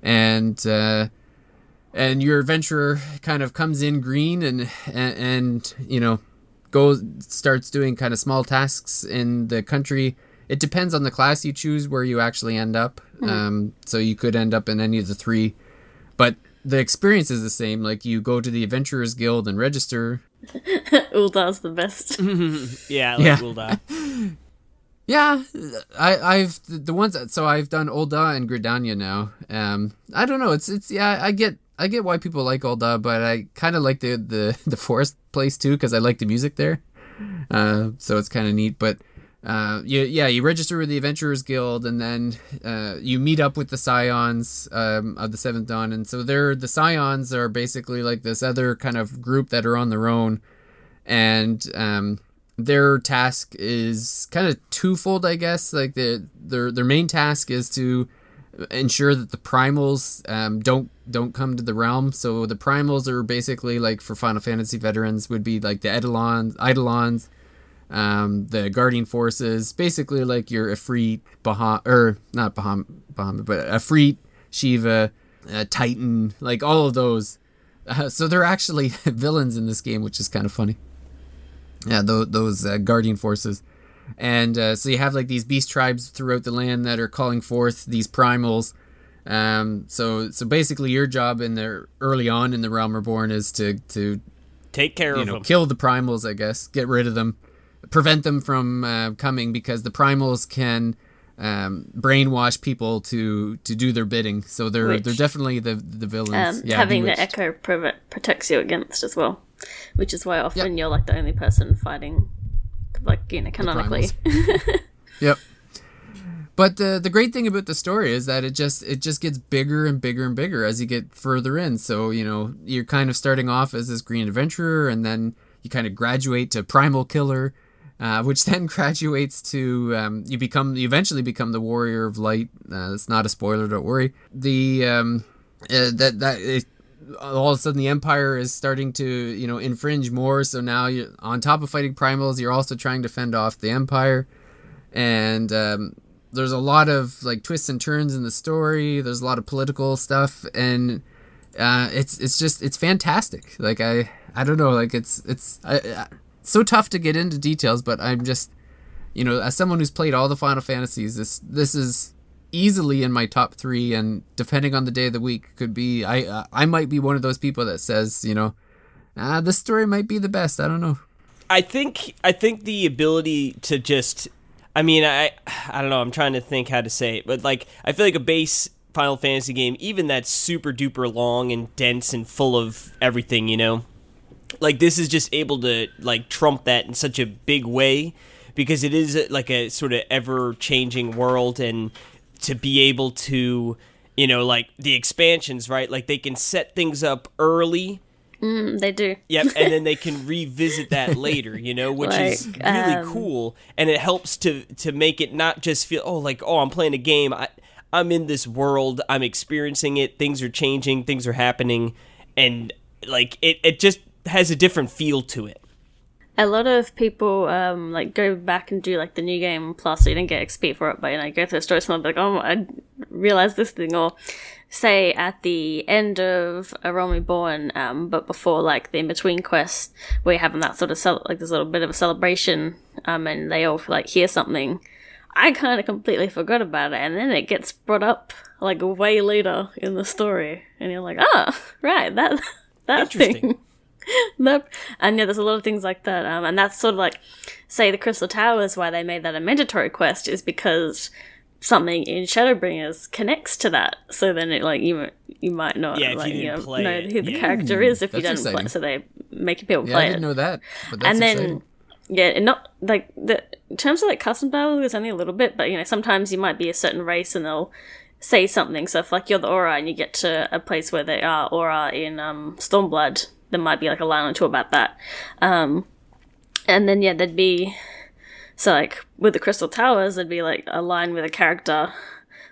and. Uh, and your adventurer kind of comes in green and and, and you know goes starts doing kind of small tasks in the country it depends on the class you choose where you actually end up um, so you could end up in any of the three but the experience is the same like you go to the adventurers guild and register Ul'dah's the best. Yeah, like Yeah. Ul'dah. yeah i i've the ones that, so i've done Ul'dah and gridania now um i don't know it's it's yeah i get i get why people like Ul'dah but i kind of like the the the forest place too because i like the music there uh so it's kind of neat but uh, you, yeah, you register with the Adventurers Guild, and then uh, you meet up with the Scions um, of the Seventh Dawn, and so they're the Scions are basically like this other kind of group that are on their own, and um, their task is kind of twofold, I guess. Like the, their their main task is to ensure that the primals um, don't don't come to the realm. So the primals are basically like for Final Fantasy veterans would be like the Eidolons, Eidolons um, the Guardian Forces, basically like your Ifrit, Bahamut, or not Bahamut, Bahamut but Ifrit, Shiva, uh, Titan, like all of those. Uh, so they're actually villains in this game, which is kind of funny. Yeah, those, those uh, Guardian Forces. And uh, so you have like these beast tribes throughout the land that are calling forth these primals. Um, so so basically, your job in there early on in the Realm Reborn is to to take care you of know them. kill the primals, I guess, get rid of them, prevent them from uh, coming because the primals can um, brainwash people to to do their bidding. So they're they're definitely the the villains. Um, yeah, having Bewitched. the echo pro- protects you against as well, which is why often you're like the only person fighting, like you know, canonically. Yep. But the the great thing about the story is that it just it just gets bigger and bigger and bigger as you get further in. So you know you're kind of starting off as this green adventurer, and then you kind of graduate to primal killer, uh, which then graduates to um, you become you eventually become the warrior of light. Uh, it's not a spoiler, don't worry. The um, uh, that that it, all of a sudden the empire is starting to you know infringe more. So now you on top of fighting primals, you're also trying to fend off the empire and um, there's a lot of like twists and turns in the story. There's a lot of political stuff, and uh, it's it's just it's fantastic. Like I I don't know, like it's it's I, so tough to get into details, but I'm just you know as someone who's played all the Final Fantasies, this this is easily in my top three, and depending on the day of the week, could be I uh, I might be one of those people that says you know. Ah, this story might be the best. I don't know. I think I think the ability to just I mean I I don't know I'm trying to think how to say it but like I feel like a base Final Fantasy game even that's super duper long and dense and full of everything you know like this is just able to like trump that in such a big way because it is like a sort of ever changing world and to be able to you know like the expansions right? Like they can set things up early. Mm, they do. Yep, and then they can revisit that later, you know, which is really um, cool, and it helps to to make it not just feel oh like oh I'm playing a game, I I'm in this world, I'm experiencing it, things are changing, things are happening, and like it it just has a different feel to it. A lot of people um like go back and do like the new game plus so you didn't get XP for it, but you know go through the story and they're like oh I realized this thing or say at the end of A Realm Reborn, um, but before like the in between quest where you're having that sort of cel- like this little bit of a celebration, um, and they all like hear something. I kind of completely forgot about it, and then it gets brought up like way later in the story, and you're like, ah, right, that that Interesting. thing. Nope. And yeah, there's a lot of things like that. Um, and that's sort of like, say, the Crystal Towers, why they made that a mandatory quest is because something in Shadowbringers connects to that. So then it, like, you you might not Yeah, if you like, didn't know, know who the Yeah. character is if you that's don't play. So they make people Yeah, play I didn't it. know that, but that's and then, exciting. yeah, and not like the in terms of like custom battle, there's only a little bit, but you know, sometimes you might be a certain race and they'll say something. So if like you're the Au Ra and you get to a place where they are Au Ra in um, Stormblood, there might be like a line or two about that. Um, and then yeah, there'd be so like with the Crystal Towers, there'd be like a line with a character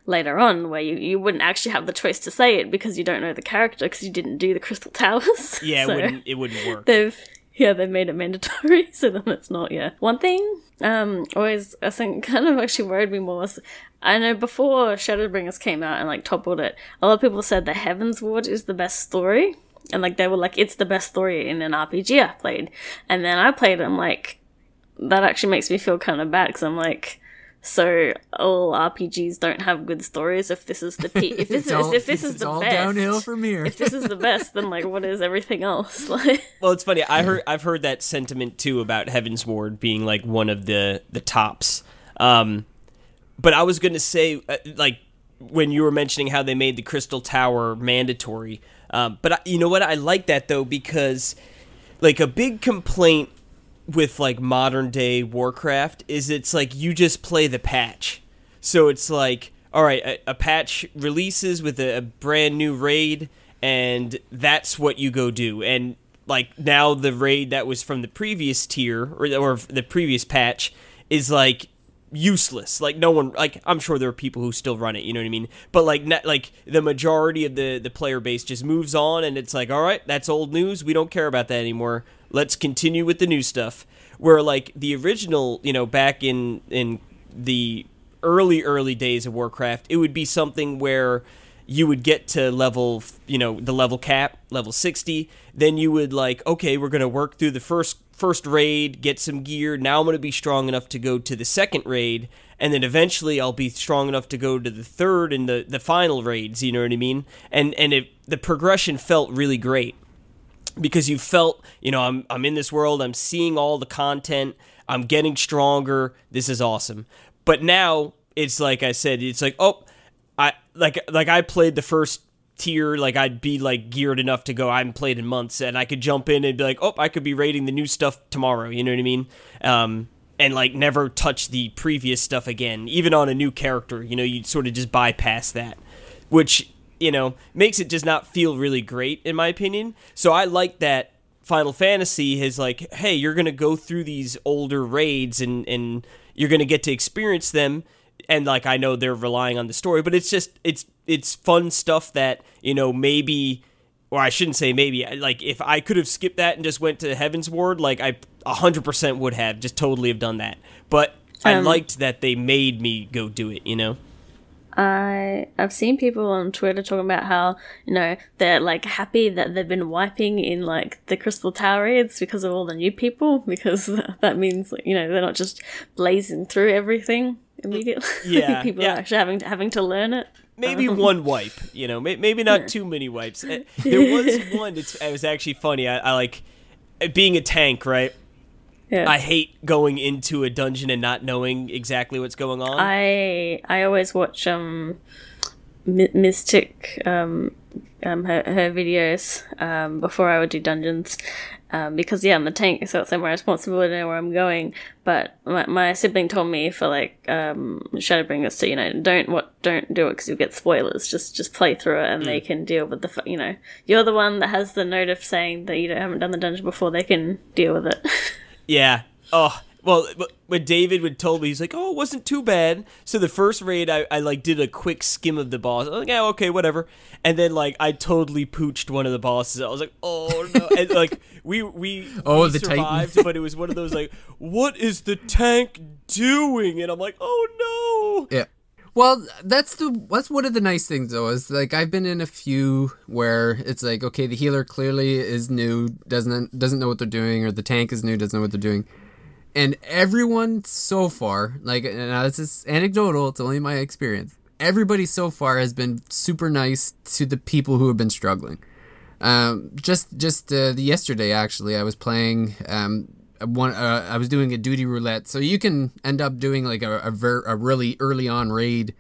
later on where you, you wouldn't actually have the choice to say it because you don't know the character because you didn't do the Crystal Towers. Yeah, So- it wouldn't it wouldn't work. they've yeah they've made it mandatory so then it's not yeah one thing um always i think kind of actually worried me more was i know before shadowbringers came out and like toppled it a lot of people said the Heavensward is the best story and like they were like it's the best story in an rpg i played and then i played it i'm like that actually makes me feel kind of bad because i'm like so all RPGs don't have good stories. If this is the peak, if this is all- if this it's is the all best, downhill from here. If this is the best, then like what is everything else? Like Well, it's funny. I heard I've heard that sentiment too about Heavensward being like one of the the tops. Um, but I was going to say, uh, like when you were mentioning how they made the Crystal Tower mandatory. Um, but I, you know what? I like that though because like a big complaint with like modern day Warcraft is it's like you just play the patch. So it's like, all right, a, a patch releases with a, a brand new raid, and that's what you go do. And like now the raid that was from the previous tier or, or the previous patch is like useless. Like no one like I'm sure there are people who still run it, you know what I mean? But like not, like the majority of the the player base just moves on and it's like, "All right, that's old news. We don't care about that anymore. Let's continue with the new stuff." Where like the original, you know, back in in the early early days of Warcraft, it would be something where you would get to level, you know, the level cap, level 60, then you would like, okay, we're going to work through the first first raid, get some gear. Now I'm going to be strong enough to go to the second raid, and then eventually I'll be strong enough to go to the third and the the final raids, you know what I mean? And and it the progression felt really great because you felt, you know, I'm I'm in this world, I'm seeing all the content, I'm getting stronger. This is awesome. But now it's like I said, it's like, oh, I like like I played the first tier, like I'd be like geared enough to go. I haven't played in months, and I could jump in and be like, oh, I could be raiding the new stuff tomorrow. You know what I mean? Um, and like never touch the previous stuff again, even on a new character. You know, you'd sort of just bypass that, which you know makes it just not feel really great in my opinion. So I like that Final Fantasy has like, hey, you're gonna go through these older raids and and you're gonna get to experience them and like I know they're relying on the story, but it's just it's it's fun stuff that you know maybe, or I shouldn't say maybe. Like if I could have skipped that and just went to Heavensward, like I hundred percent would have just totally have done that. But I Um, liked that they made me go do it. You know. I I've seen people on Twitter talking about how you know they're like happy that they've been wiping in like the Crystal Tower raids because of all the new people because that means you know they're not just blazing through everything immediately. Yeah, people yeah. are actually having to, having to learn it. maybe one wipe, you know, may- maybe not too many wipes. Uh, There was one. It's, it was actually funny. I, I like uh, being a tank, right? Yeah. I hate going into a dungeon and not knowing exactly what's going on. I I always watch um My- Mystic um um her, her videos um before I would do dungeons um because yeah I'm the tank so it's like my responsibility to know where I'm going. But my, my sibling told me for like um Shadowbringers to you know don't what don't do it because you'll get spoilers. Just just play through it and they can deal with the you know. You're the one that has the note of saying that you don't, haven't done the dungeon before. They can deal with it. Yeah. Oh, well, when David would told me, he's like, "Oh, it wasn't too bad." So the first raid, I, I like did a quick skim of the boss. I was like, "Yeah, okay, whatever." And then like I totally pooched one of the bosses. I was like, "Oh no!" and like we we Oh, we the Titan. survived, but it was one of those like, "What is the tank doing?" And I'm like, "Oh no!" Yeah. Well, that's the that's one of the nice things though is like I've been in a few where it's like okay the healer clearly is new doesn't doesn't know what they're doing or the tank is new doesn't know what they're doing, and everyone so far like now this is anecdotal it's only my experience. Everybody so far has been super nice to the people who have been struggling. Um, just just uh, the yesterday actually I was playing um one uh, I was doing a duty roulette. So you can end up doing like a a, ver- a really early on raid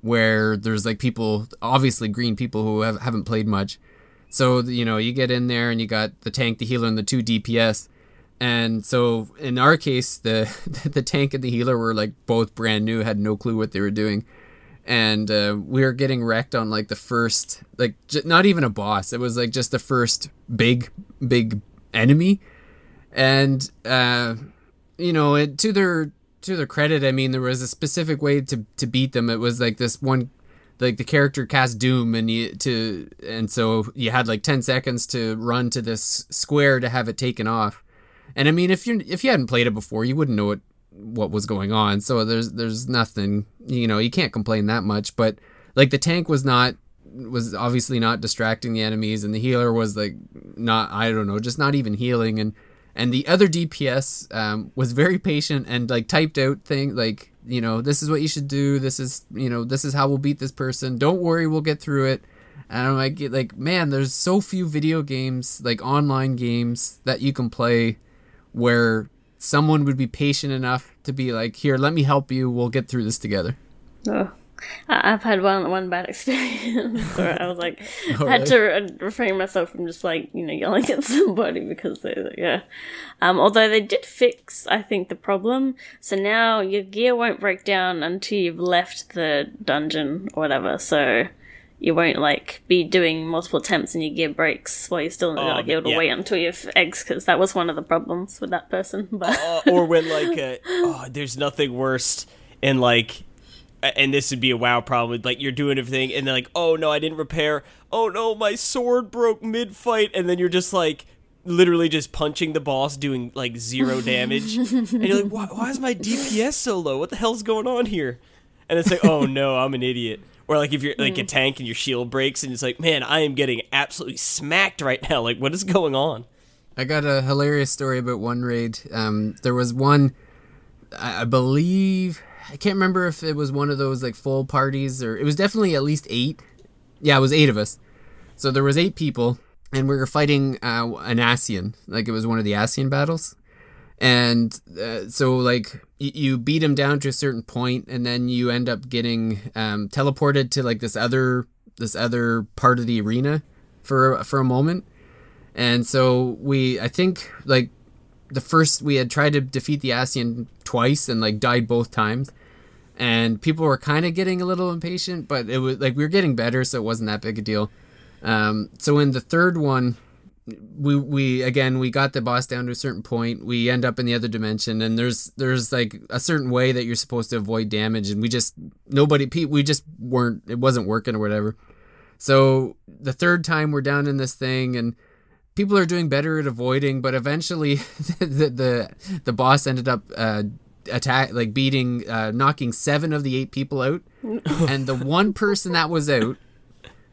where there's like people obviously green people who have, haven't played much. So you know you get in there and you got the tank the healer and the two DPS and so in our case the the tank and the healer were like both brand new had no clue what they were doing. And uh, we were getting wrecked on like the first like j- not even a boss. It was like just the first big big enemy. And uh, you know it, to their to their credit i mean there was a specific way to to beat them. It was like this one like the character cast doom and you to and so you had like 10 seconds to run to this square to have it taken off and i mean if you if you hadn't played it before you wouldn't know what what was going on. So there's there's nothing you know you can't complain that much. But like the tank was not was obviously not distracting the enemies and the healer was like not i don't know just not even healing. And and the other dps um, was very patient and like typed out things like you know this is what you should do. This is you know this is how we'll beat this person. Don't worry we'll get through it. And i'm like like man there's so few video games like online games that you can play where someone would be patient enough to be like here let me help you we'll get through this together Oh. I've had one one bad experience where I was like, Oh, I had to refrain myself from just like you know yelling at somebody because they yeah. Um, although they did fix, I think the problem. So now your gear won't break down until you've left the dungeon or whatever. So you won't like be doing multiple attempts and your gear breaks while you're still like able to yeah. wait until you have eggs because that was one of the problems with that person. But Uh, or when like uh, oh, there's nothing worse and like and this would be a wow problem like you're doing everything and they're like oh no i didn't repair. Oh no my sword broke mid-fight. And then you're just like literally just punching the boss doing like zero damage. And you're like why, why is my dps so low? What the hell's going on here? And it's like oh no i'm an idiot or like if you're like a tank and your shield breaks and it's like man i am getting absolutely smacked right now like what is going on I got a hilarious story about one raid. Um, there was one, I, I believe, I can't remember if it was one of those like full parties or it was definitely at least eight. Yeah, it was eight of us. So there was eight people, and we were fighting uh, an Ascian. Like it was one of the Ascian battles, and uh, so like y- you beat him down to a certain point, and then you end up getting um, teleported to like this other this other part of the arena for for a moment and so we, I think, like the first we had tried to defeat the Ascian twice and like died both times, and people were kind of getting a little impatient, but it was like we were getting better, so it wasn't that big a deal. Um, so in the third one, we we again we got the boss down to a certain point. We end up in the other dimension, and there's there's like a certain way that you're supposed to avoid damage, and we just nobody we just weren't it wasn't working or whatever. So the third time we're down in this thing and people are doing better at avoiding, but eventually the the, the boss ended up uh, attack like beating uh, knocking seven of the eight people out, and the one person that was out,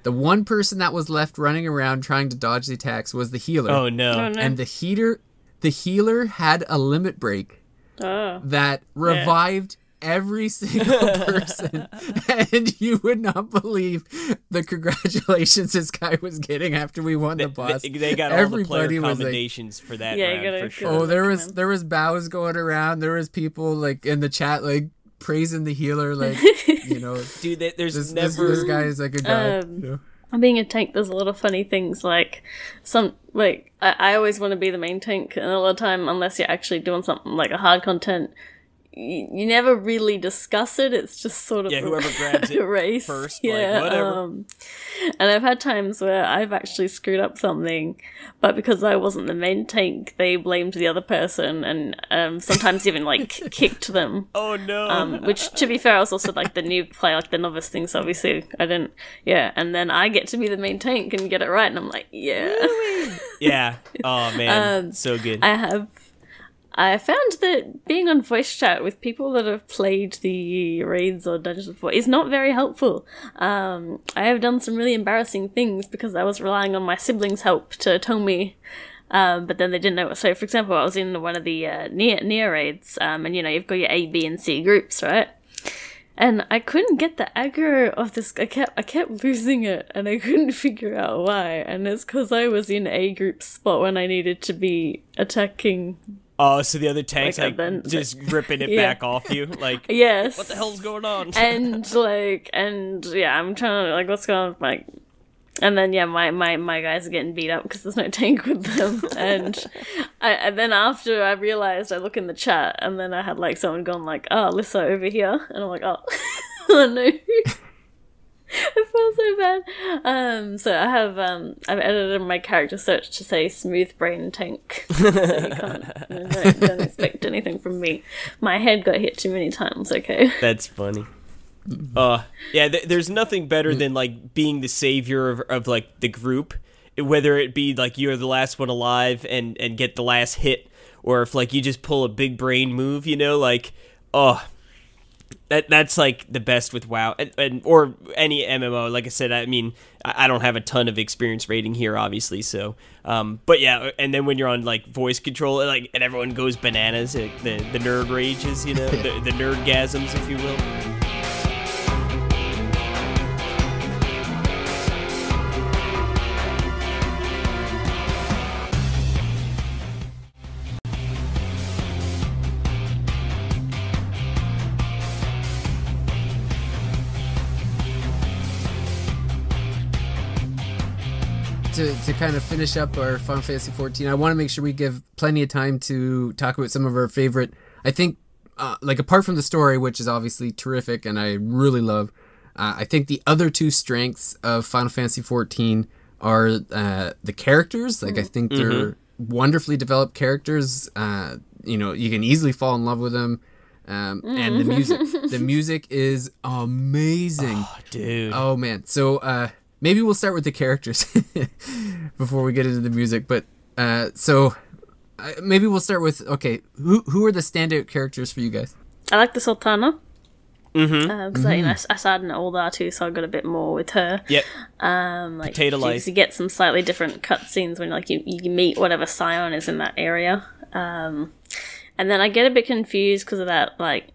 the one person that was left running around trying to dodge the attacks was the healer. oh no oh no. And the heater, the healer had a limit break oh. that revived every single person and you would not believe the congratulations this guy was getting after we won the boss They, they got all the player Everybody was like, commendations for that Yeah, round gotta for sure. oh there was there was bows going around there was people like in the chat like praising the healer like you know Dude, there's this, this, never this guy is like a guy Um, you know? being a tank there's a lot of funny things like some like I, I always want to be the main tank and a lot of time unless you're actually doing something like a hard content you, never really discuss it it's just sort of Yeah, whoever grabs it race first, like, yeah whatever. um, and i've had times where i've actually screwed up something but because i wasn't the main tank they blamed the other person and um, sometimes even like kicked them Oh no. um, which to be fair, I was also like the new player, like the novice thing. So obviously, I didn't. Yeah, and then I get to be the main tank and get it right, and I'm like, yeah. yeah. Oh man, um, so good. I have. I found that being on voice chat with people that have played the raids or dungeons before is not very helpful. Um, I have done some really embarrassing things because I was relying on my siblings' help to tell me um, but then they didn't know. So, for example, I was in one of the uh, NieR NieR raids, um, and you know you've got your A, B, and C groups, right? And I couldn't get the aggro of this. I kept I kept losing it, and I couldn't figure out why. And it's because I was in A group spot when I needed to be attacking. Oh, so the other tanks like, like, then- just ripping it Yeah. back off you, like Yes. what the hell's going on? and like and yeah i'm trying to like what's going on like and then yeah my my, my guys are getting beat up because there's no tank with them and I, and then after i realized i look in the chat and then i had like someone gone like oh Lissa over here and i'm like oh oh no I felt so bad. Um, so I have um, I've edited my character search to say smooth brain tank. so you can't, you know, don't, don't expect anything from me. My head got hit too many times. Okay. That's funny. Uh, yeah, th- there's nothing better than like being the savior of, of like the group, whether it be like you're the last one alive and and get the last hit, or if like you just pull a big brain move, you know, like oh, that that's like the best with WoW and, and or any MMO. Like I said, I mean, I, don't have a ton of experience raiding here, obviously. So, um, but yeah, and then when you're on like voice control, like and everyone goes bananas, like, the the nerd rages, you know, the, the nerdgasms, if you will. To, to kind of finish up our Final Fantasy 14, I want to make sure we give plenty of time to talk about some of our favorite. I think, uh, like apart from the story, which is obviously terrific and I really love, uh, I think the other two strengths of Final Fantasy 14 are uh, the characters. Like I think they're wonderfully developed characters. Uh, you know, you can easily fall in love with them. Um, and the music. the music is amazing. Dude. Oh man. So uh maybe we'll start with the characters before we get into the music, but uh so uh, maybe we'll start with okay, who who are the standout characters for you guys? I like the Sultana. Mm-hmm. Because you know, I, I started an older too, so I got a bit more with her. Yep. Um, like Potato you- life. You get some slightly different cutscenes when like you, you meet whatever scion is in that area. Um, and then I get a bit confused because of that. Like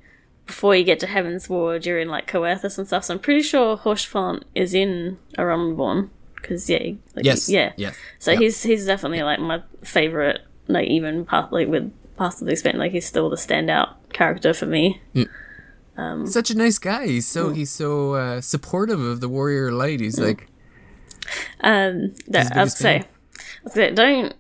before you get to Heavensward, you're in like Coerthus and stuff. So I'm pretty sure Haurchefant is in A Realm Reborn. Because yeah, like, Yes. yeah, Yes. So he's he's definitely like my favorite. Like even past like with past of the expansion, like he's still the standout character for me. Such a nice guy. He's so he's so uh, supportive of the warrior light. He's like Um, that, I would say, fan. I would say, don't.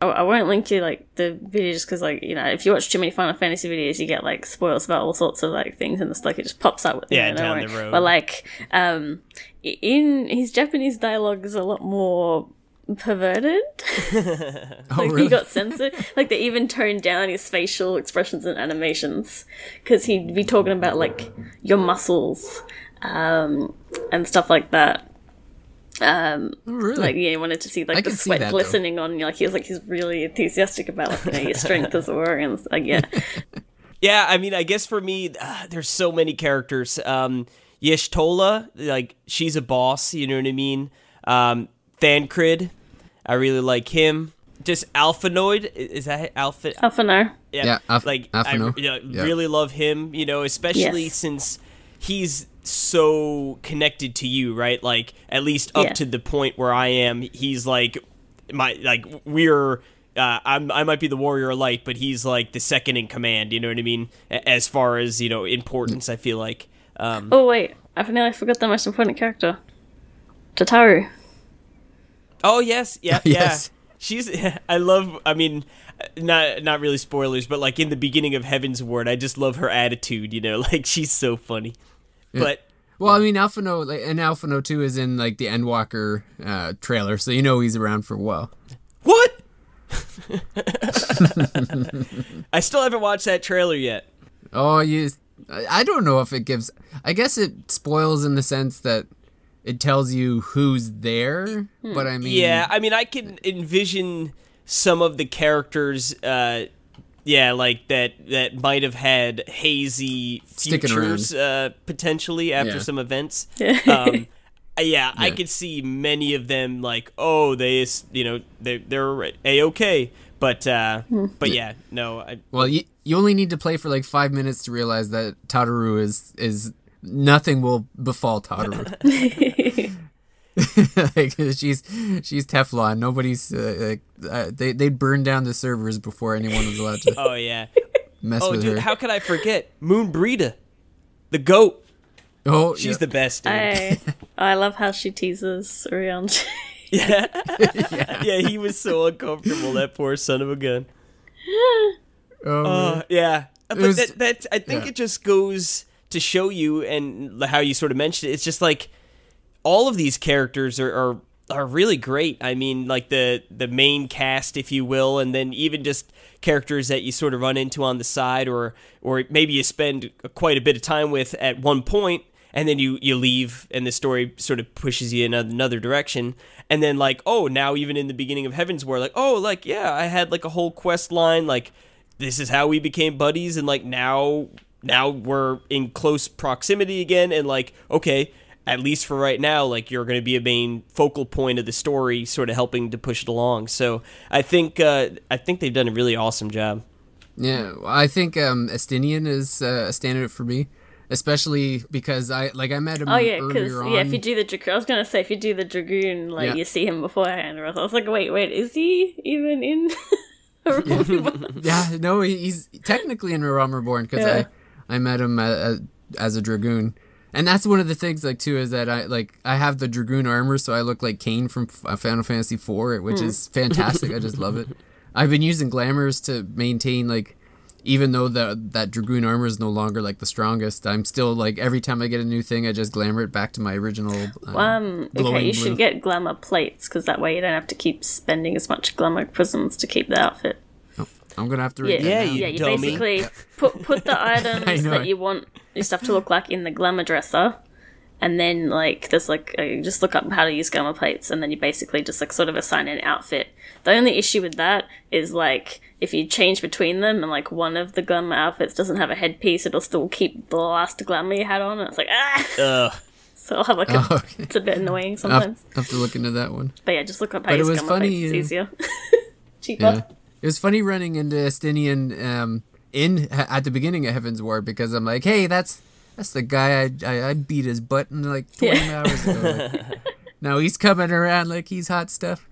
I, I won't link you like the video just because like you know if you watch too many Final Fantasy videos you get like spoils about all sorts of like things and it's like it just pops up with you Yeah, know, down the road. But like um, in his Japanese dialogue is a lot more perverted. oh like really? he got censored. like they even toned down his facial expressions and animations because he'd be talking about like your muscles um, and stuff like that. Um, Oh, really? like yeah, he wanted to see like I the sweat that, though. glistening on you. Like he was like he's really enthusiastic about like you know, your strength as a warrior. And like yeah, Yeah, I mean, I guess for me, uh, there's so many characters. Um, Y'shtola, like she's a boss. You know what I mean? Um, Thancred, I really like him. Just Alphanoid, i- is that Alpha? Alpha no. Yeah, Alph- like Alphano. I you know, Yeah. really love him. You know, especially Yes. since he's so connected to you, right? Like at least up Yeah. to the point where I am, he's like my like we're. Uh, I'm, I might be the warrior of light, but he's like the second in command. You know what I mean? As far as you know, importance, I feel like. Um, Oh wait, I nearly forgot the most important character, Tataru. Oh yes, yeah, yeah. Yes. She's. I love. I mean, not not really spoilers, but like in the beginning of Heavensward, I just love her attitude. You know, like she's so funny. But Well, I mean, Alphinaud, like, and Alphano Two is in like the Endwalker uh, trailer, so you know he's around for a while. what? I still haven't watched that trailer yet. Oh, you. I I don't know if it gives. I guess it spoils in the sense that it tells you who's there, but I mean, Yeah, I mean, I can envision some of the characters. Uh, yeah, like that that might have had hazy Sticking futures uh, potentially after Yeah. some events. um, yeah, I could see many of them like, oh, they, s- you know, they they're a okay, but uh, but yeah, no, I, Well, you, you only need to play for like five minutes to realize that Tataru is is nothing will befall Tataru. like she's she's Teflon. Nobody's uh, like, uh, they they burn down the servers before anyone was allowed to oh yeah, mess oh with dude, her. how could I forget Moenbryda, the goat? oh, She's yeah. the best. Dude. I I love how she teases Rion. Yeah. yeah, he was so uncomfortable, that poor son of a gun. Oh, Uh, yeah. But was- that, that I think yeah. it just goes to show you and how you sort of mentioned it. It's just like all of these characters are, are are really great. I mean, like the the main cast, if you will, and then even just characters that you sort of run into on the side, or or maybe you spend quite a bit of time with at one point, and then you you leave, and the story sort of pushes you in another direction. And then like, oh, now even in the beginning of Heavensward, like, oh, like yeah, I had like a whole quest line, like this is how we became buddies, and like now now we're in close proximity again, and like okay at least for right now, like you're going to be a main focal point of the story, sort of helping to push it along. So I think uh, I think they've done a really awesome job. Yeah, I think um, Estinian is uh, a standout for me, especially because I like I met him Oh yeah, because yeah, if you do the dragoon, I was gonna say if you do the dragoon, like Yeah. you see him beforehand. Or else I was like, wait, wait, is he even in? yeah, no, he's technically in Realm Reborn because Yeah. I I met him uh, uh, as a dragoon, and that's one of the things like too is that I like I have the dragoon armor, so I look like Kain from F- Final Fantasy IV, which is fantastic. I just love it. I've been using glamours to maintain like, even though the that dragoon armor is no longer like the strongest, I'm still like every time I get a new thing, I just glamour it back to my original. Uh, Um, okay, you blue. should get glamour plates because that way you don't have to keep spending as much glamour prisms to keep the outfit. I'm gonna have to. Yeah, Read Yeah, that you yeah. You dummy. basically put put the items that you want your stuff to look like in the glamour dresser, and then like there's like uh, you just look up how to use glamour plates, and then you basically just like sort of assign an outfit. The only issue with that is like if you change between them and like one of the glamour outfits doesn't have a headpiece, it'll still keep the last glamour you had on. And it's like ah, Ugh. so I'll have like a, Oh, okay. it's a bit annoying I'll sometimes. have, have to look into that one. But yeah, just look up how But to it use was glamour funny, plates. It's uh, easier, cheaper. Yeah. It was funny running into Estinian um, in at the beginning of Heavensward because I'm like, hey, that's that's the guy I I, I beat his butt in like 20 Yeah. hours ago. Like, now he's coming around like he's hot stuff.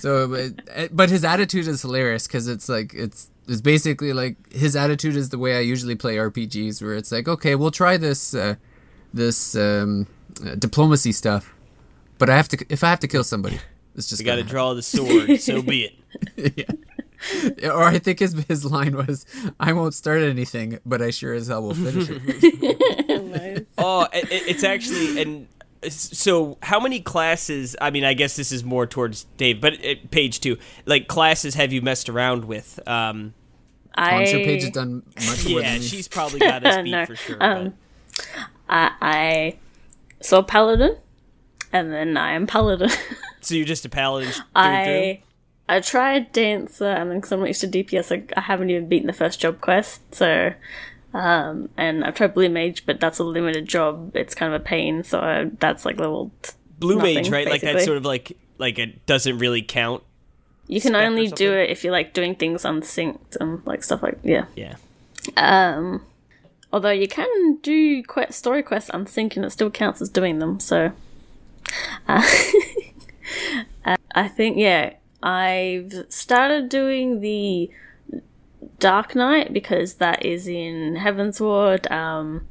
So, but, but his attitude is hilarious because it's like it's it's basically like his attitude is the way I usually play RPGs, where it's like, okay, we'll try this uh, this um, uh, diplomacy stuff, but I have to if I have to kill somebody, it's just You got to gonna draw the sword. so be it. yeah. Or I think his his line was, "I won't start anything, but I sure as hell will finish it." Oh, it, it- it's actually and so how many classes? I mean, I guess this is more towards Dave, but it, Paige two, like classes have you messed around with? Um, I'm sure I- Paige has done much more yeah, than me. she's probably got us beat No, for sure. um, I, I saw Paladin, and then I am Paladin. so you're just a paladin. through and I I tried Dancer, and then because I'm used to DPS, I, I haven't even beaten the first job quest. So, um, and I've tried Blue Mage, but that's a limited job. It's kind of a pain. So I, that's like level. t- Blue mage, nothing, right? Like that's sort of like like it doesn't really count. You can only do it if you're like doing things unsynced and like stuff like yeah. Yeah. Um, although you can do quest, story quests unsynced and it still counts as doing them. So, uh, uh, I think yeah, I've started doing the Dark Knight because that is in Heavensward. Um,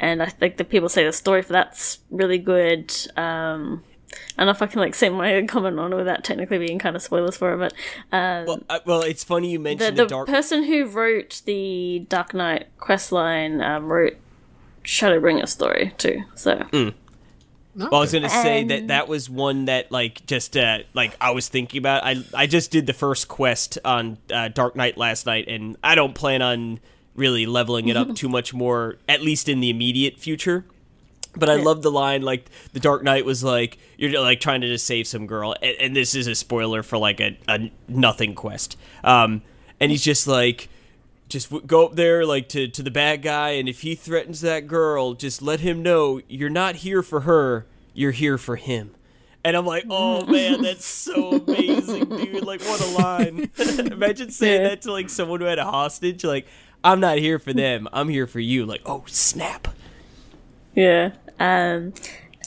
and I think the people say the story for that's really good. Um, I don't know if I can like say my comment on it without technically being kind of spoilers for it, but um, Well, uh, well, it's funny you mentioned the the, dark. person who wrote the Dark Knight questline um, wrote Shadowbringer story too. So Well, I was gonna say that Um, that was one that like just uh, like I was thinking about. I I just did the first quest on uh, Dark Knight last night, and I don't plan on really leveling it up too much more, at least in the immediate future. But I love the line like the Dark Knight was like you're like trying to just save some girl, and, and this is a spoiler for like a, a nothing quest. Um, and he's just like just w- go up there like to, to the bad guy and if he threatens that girl just let him know you're not here for her you're here for him and i'm like oh man that's so amazing dude like what a line imagine saying Yeah. that to like someone who had a hostage like i'm not here for them i'm here for you like oh snap yeah. Um,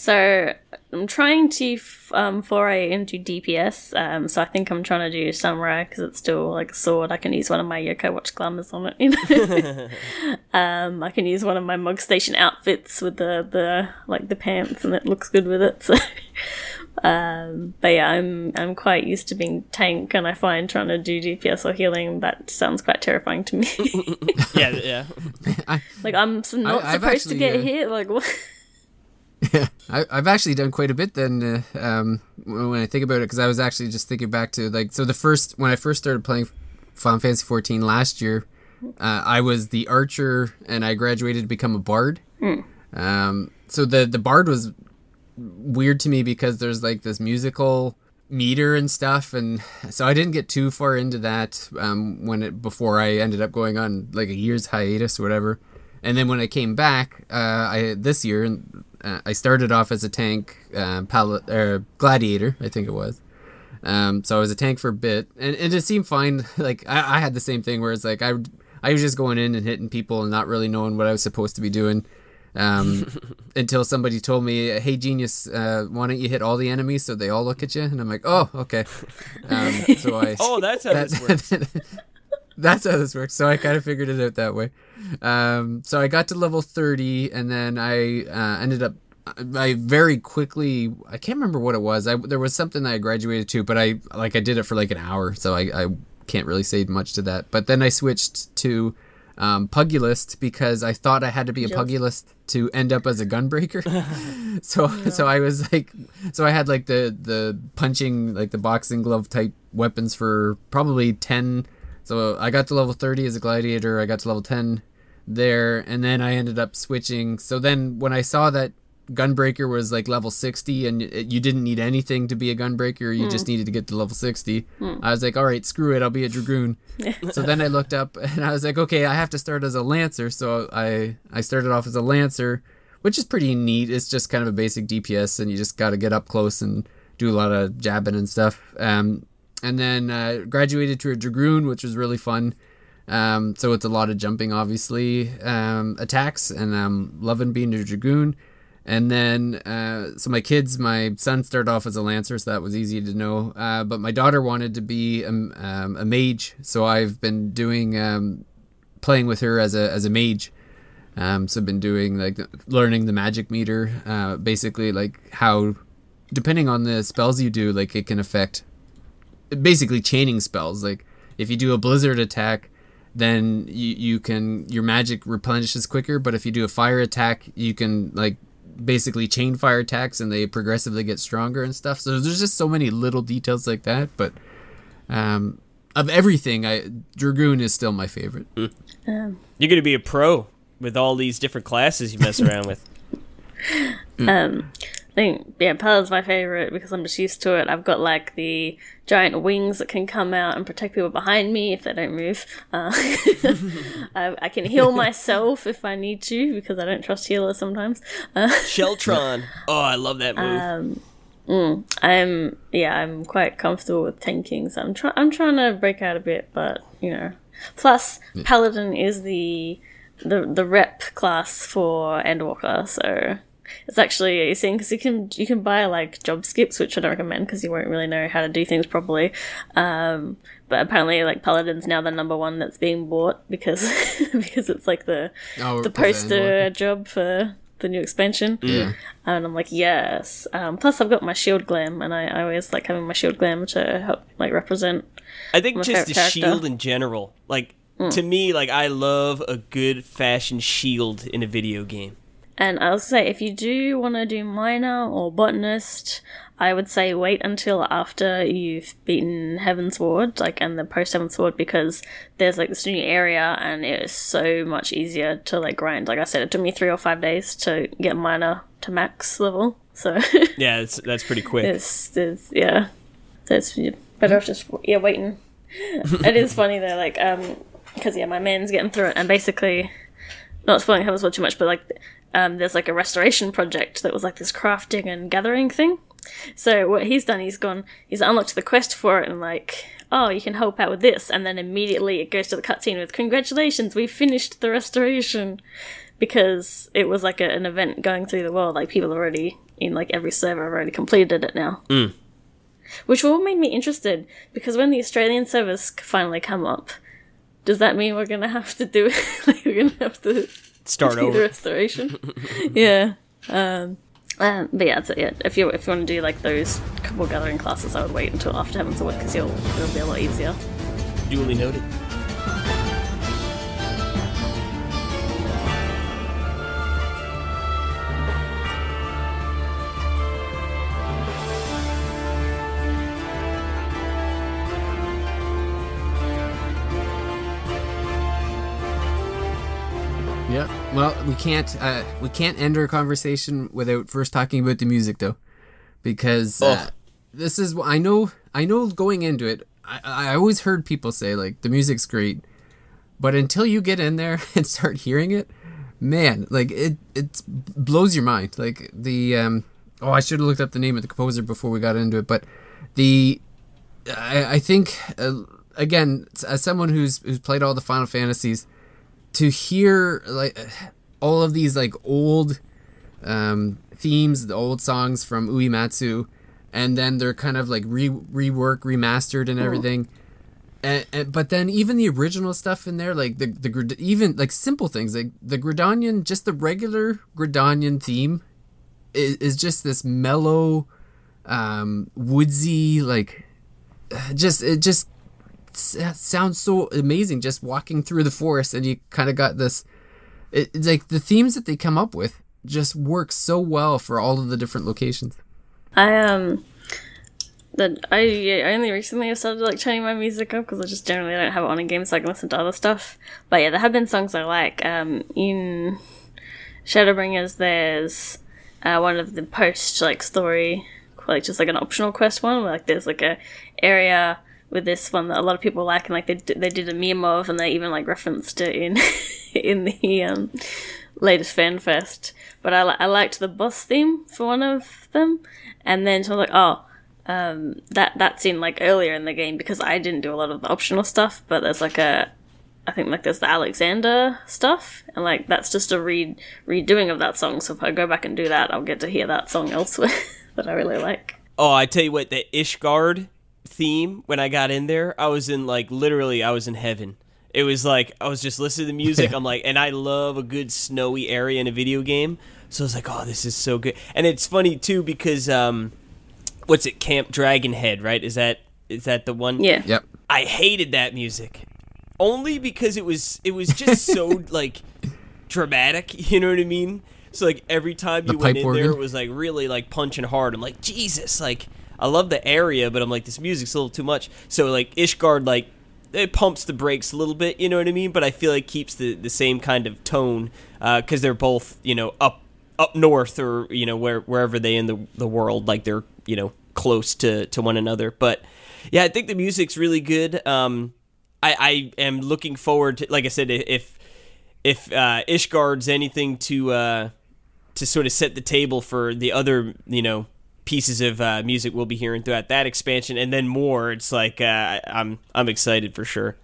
so I'm trying to f- um, foray into DPS. Um, so I think I'm trying to do samurai because it's still like a sword. I can use one of my Yo-kai Watch glamours on it. You know? um, I can use one of my Mog Station outfits with the the like the pants, and it looks good with it. So. Um, but yeah, I'm I'm quite used to being tank, and I find trying to do DPS or healing that sounds quite terrifying to me. yeah yeah like I'm not I've supposed to get uh, hit. Like what? Yeah, I, I've actually done quite a bit then. Uh, um, when I think about it, because I was actually just thinking back to like so the first when I first started playing Final Fantasy 14 last year, uh, I was the archer and I graduated to become a bard. Um, so the the bard was weird to me because there's like this musical meter and stuff, and so I didn't get too far into that um, when it before I ended up going on like a year's hiatus or whatever. And then when I came back, uh, I this year, uh, I started off as a tank, uh, pal- or gladiator, I think it was. Um, so I was a tank for a bit, and, and it seemed fine. Like I, I had the same thing where it's like I, I was just going in and hitting people and not really knowing what I was supposed to be doing, um, until somebody told me, "Hey, genius, uh, why don't you hit all the enemies so they all look at you?" And I'm like, "Oh, okay." Um, so I oh that's how this works that's how this works. So I kind of figured it out that way. Um, so I got to level 30, and then I uh, ended up. I very quickly. I can't remember what it was. I there was something that I graduated to, but I like I did it for like an hour, so I, I can't really say much to that. But then I switched to um, pugilist because I thought I had to be a pugilist to end up as a gunbreaker. so so I was like, so I had like the the punching like the boxing glove type weapons for probably ten. So I got to level thirty as a gladiator. I got to level ten there, and then I ended up switching. So then when I saw that gunbreaker was like level 60 and you didn't need anything to be a gunbreaker you just needed to get to level 60 i was like all right screw it i'll be a dragoon so then i looked up and i was like okay i have to start as a lancer so i i started off as a lancer which is pretty neat it's just kind of a basic dps and you just got to get up close and do a lot of jabbing and stuff um, and then uh, graduated to a dragoon which was really fun um, so it's a lot of jumping, obviously, um, attacks, and I'm loving being a dragoon. And then, uh, so my kids, my son started off as a lancer, so that was easy to know. Uh, but my daughter wanted to be um, um, a mage, so I've been doing um, playing with her as a as a mage. Um, so I've been doing like learning the magic meter, uh, basically like how, depending on the spells you do, like it can affect, basically chaining spells. Like if you do a blizzard attack, then you, you can your magic replenishes quicker. But if you do a fire attack, you can like basically chain fire attacks and they progressively get stronger and stuff. So there's just so many little details like that. But um, of everything, I Dragoon is still my favorite. Um, You're gonna be a pro with all these different classes you mess around with. um, I think yeah, Paladin's my favorite because I'm just used to it. I've got like the giant wings that can come out and protect people behind me if they don't move. Uh, I, I can heal myself if I need to because I don't trust healers sometimes. Uh, Sheltron. Oh, I love that move. Um, I'm yeah, I'm quite comfortable with tanking, so I'm trying I'm trying to break out a bit, but you know. Plus, Paladin is the the the rep class for Endwalker, so it's actually you see because you can you can buy like job skips, which I don't recommend because you won't really know how to do things properly. Um, but apparently, like Paladin's now the number one that's being bought because because it's like the Oh, the poster Endwalker. job for the new expansion. Yeah. And I'm like, yes. Um, plus, I've got my shield glam, and I, I always like having my shield glam to help like represent. I think my just the character. shield in general. Like to me, like I love a good fashion shield in a video game. And I'll say, if you do want to do miner or botanist, I would say wait until after you've beaten Heavensward, like and the post Heavensward, because there's like this new area, and it is so much easier to like grind. Like I said, it took me three or five days to get miner to max level, so Yeah, it's, that's pretty quick. it's, it's yeah, you're better off just yeah waiting. it is funny though, like um, because yeah, my man's getting through it, and basically, not spoiling Heavensward too much, but like um, there's like a restoration project that was like this crafting and gathering thing. So what he's done, he's gone, he's unlocked the quest for it, and like, oh, you can help out with this, and then immediately it goes to the cutscene with congratulations, we finished the restoration, because it was like a, an event going through the world, like people already in like every server have already completed it now. Which all made me interested because when the Australian servers finally come up, does that mean we're gonna have to do like we're gonna have to Start do the over. restoration. yeah. Um, um, but yeah, that's it. Yeah. If you if you want to do like those couple gathering classes, I would wait until after Heavensward because you'll it'll be a lot easier. Duly noted. Well, we can't uh, we can't end our conversation without first talking about the music though, because uh, Oh. this is I know I know going into it. I, I always heard people say like the music's great, but until you get in there and start hearing it, man, like it it blows your mind. Like the um oh I should have looked up the name of the composer before we got into it, but the I, I think uh, again as someone who's who's played all the Final Fantasies to hear like all of these like old um, themes, the old songs from Uematsu, and then they're kind of like re rework, remastered, and everything. And, and, but then even the original stuff in there, like the the Grid- even like simple things like the Gridanian, just the regular Gridanian theme, is, is just this mellow, um, woodsy like, just it just sounds so amazing. Just walking through the forest, and you kind of got this. It, it's like the themes that they come up with just work so well for all of the different locations. I um that I, I only recently have started like turning my music up because I just generally don't have it on in games so I can listen to other stuff. But yeah, there have been songs I like. Um, in Shadowbringers, there's uh, one of the post like story, like just like an optional quest one where like there's like a area with this one that a lot of people like and like they d- they did a meme of and they even like referenced it in in the um latest fan fest. But I I liked the boss theme for one of them, and then so I was like, oh, um, that that scene like earlier in the game because I didn't do a lot of the optional stuff, but there's like a I think like there's the Alexander stuff, and like that's just a re redoing of that song. So if I go back and do that, I'll get to hear that song elsewhere that I really like. Oh, I tell you what, the Ishgard theme when I got in there, I was in like literally, I was in heaven. It was like I was just listening to the music. I'm like, and I love a good snowy area in a video game. So I was like, oh, this is so good. And it's funny too because um, what's it, Camp Dragonhead, right? Is that is that the one? Yeah. Yep. I hated that music only because it was it was just so like dramatic. You know what I mean? So like every time you The went pipe in there, it was like really like punching hard. I'm like Jesus, like I love the area, but I'm like this music's a little too much. So like Ishgard like it pumps the brakes a little bit. You know what I mean? But I feel like keeps the the same kind of tone because they're both you know up up north or you know where wherever they in the the world like they're you know close to to one another. But yeah, I think the music's really good. Um, I, I am looking forward to, like I said, if if uh, Ishgard's anything to uh, to sort of set the table for the other, you know, pieces of uh, music we'll be hearing throughout that expansion, and then more. It's like uh, I'm I'm excited for sure.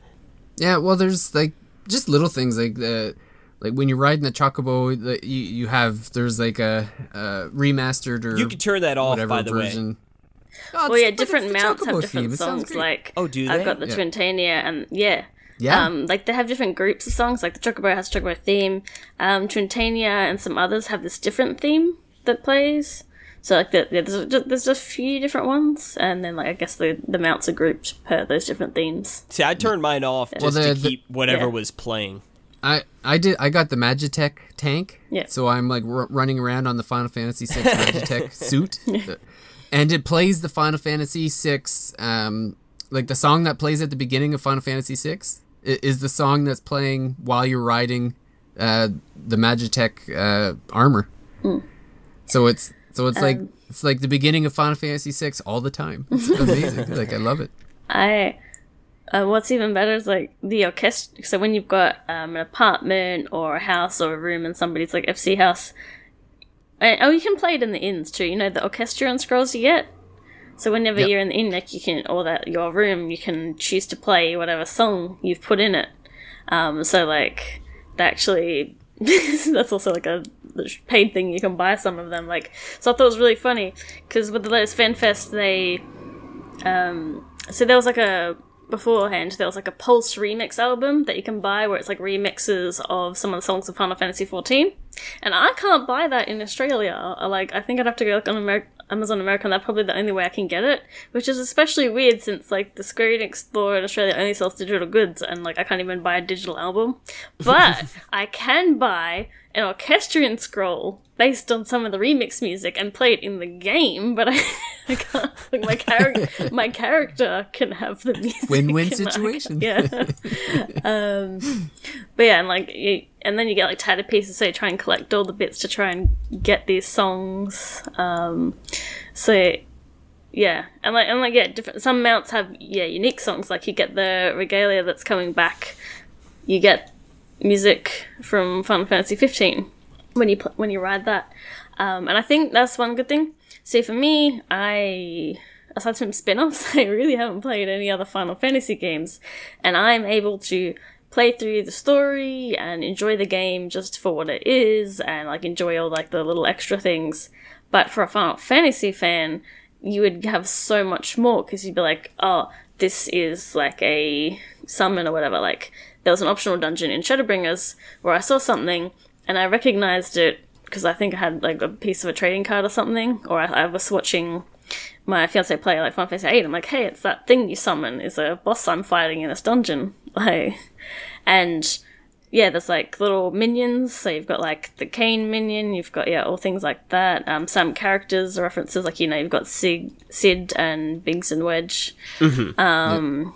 Yeah, well, there's like just little things like the like when you're riding the chocobo, the, you you have there's like a, a remastered or You can turn that off, whatever by the way. version. Oh, Well, yeah, different mounts have different theme. Songs. Like, Oh, do I've got the Yeah. Twintania, and yeah, Yeah. um, like they have different groups of songs. Like the Chocobo has a Chocobo theme. Um, Twintania and some others have this different theme that plays. So like the, yeah, there's just, there's a few different ones, and then like I guess the the mounts are grouped per those different themes. See, I turned mine off just Well, the- to the- keep whatever Yeah. was playing. I I did I got the Magitech tank. Yeah. So I'm like r- running around on the Final Fantasy VI Magitech suit, and it plays the Final Fantasy VI. Um, like the song that plays at the beginning of Final Fantasy VI is the song that's playing while you're riding uh, the Magitech uh, armor. So it's so it's like it's like the beginning of Final Fantasy VI all the time. It's amazing. like I love it. I uh, what's even better is like the orchestra. So when you've got um, an apartment or a house or a room in somebody's like FC house, and, oh, you can play it in the inns too. You know the orchestrion scrolls you get. So whenever Yep. you're in the inn, like you can, or that your room, you can choose to play whatever song you've put in it. Um, so like, they actually, that's also like a paid thing. You can buy some of them. Like, so I thought it was really funny because with the latest FanFest, they um, so there was like a beforehand there was like a pulse remix album that you can buy where it's like remixes of some of the songs of final fantasy 14 and i can't buy that in australia I, like i think i'd have to go like on Amer- amazon america and that's probably the only way i can get it which is especially weird since like the square enix store in australia only sells digital goods and like i can't even buy a digital album but i can buy an orchestrion scroll based on some of the remix music and play it in the game, but I, I can't. Like my character, my character can have the music. Win-win situation. Yeah. um, but yeah, and like, you, and then you get like tattered pieces, so you try and collect all the bits to try and get these songs. Um, so yeah, and like and like yeah, different. Some mounts have yeah unique songs. Like you get the regalia that's coming back. You get music from Final Fantasy 15 when you pl- when you ride that, um, and I think that's one good thing. See, for me, I aside from spin-offs, I really haven't played any other Final Fantasy games, and I'm able to play through the story and enjoy the game just for what it is, and like enjoy all like the little extra things. But for a Final Fantasy fan, you would have so much more because you'd be like, oh, this is like a summon or whatever. Like there was an optional dungeon in Shadowbringers where I saw something and I recognized it because I think I had like a piece of a trading card or something, or I, I was watching my fiance play like Final Fantasy VIII. I'm like, hey, it's that thing you summon is a boss I'm fighting in this dungeon, like, and yeah, there's like little minions. So you've got like the Kain minion, you've got yeah, all things like that. Um, some characters references like you know you've got Sig, Sid and Biggs and Wedge. Um,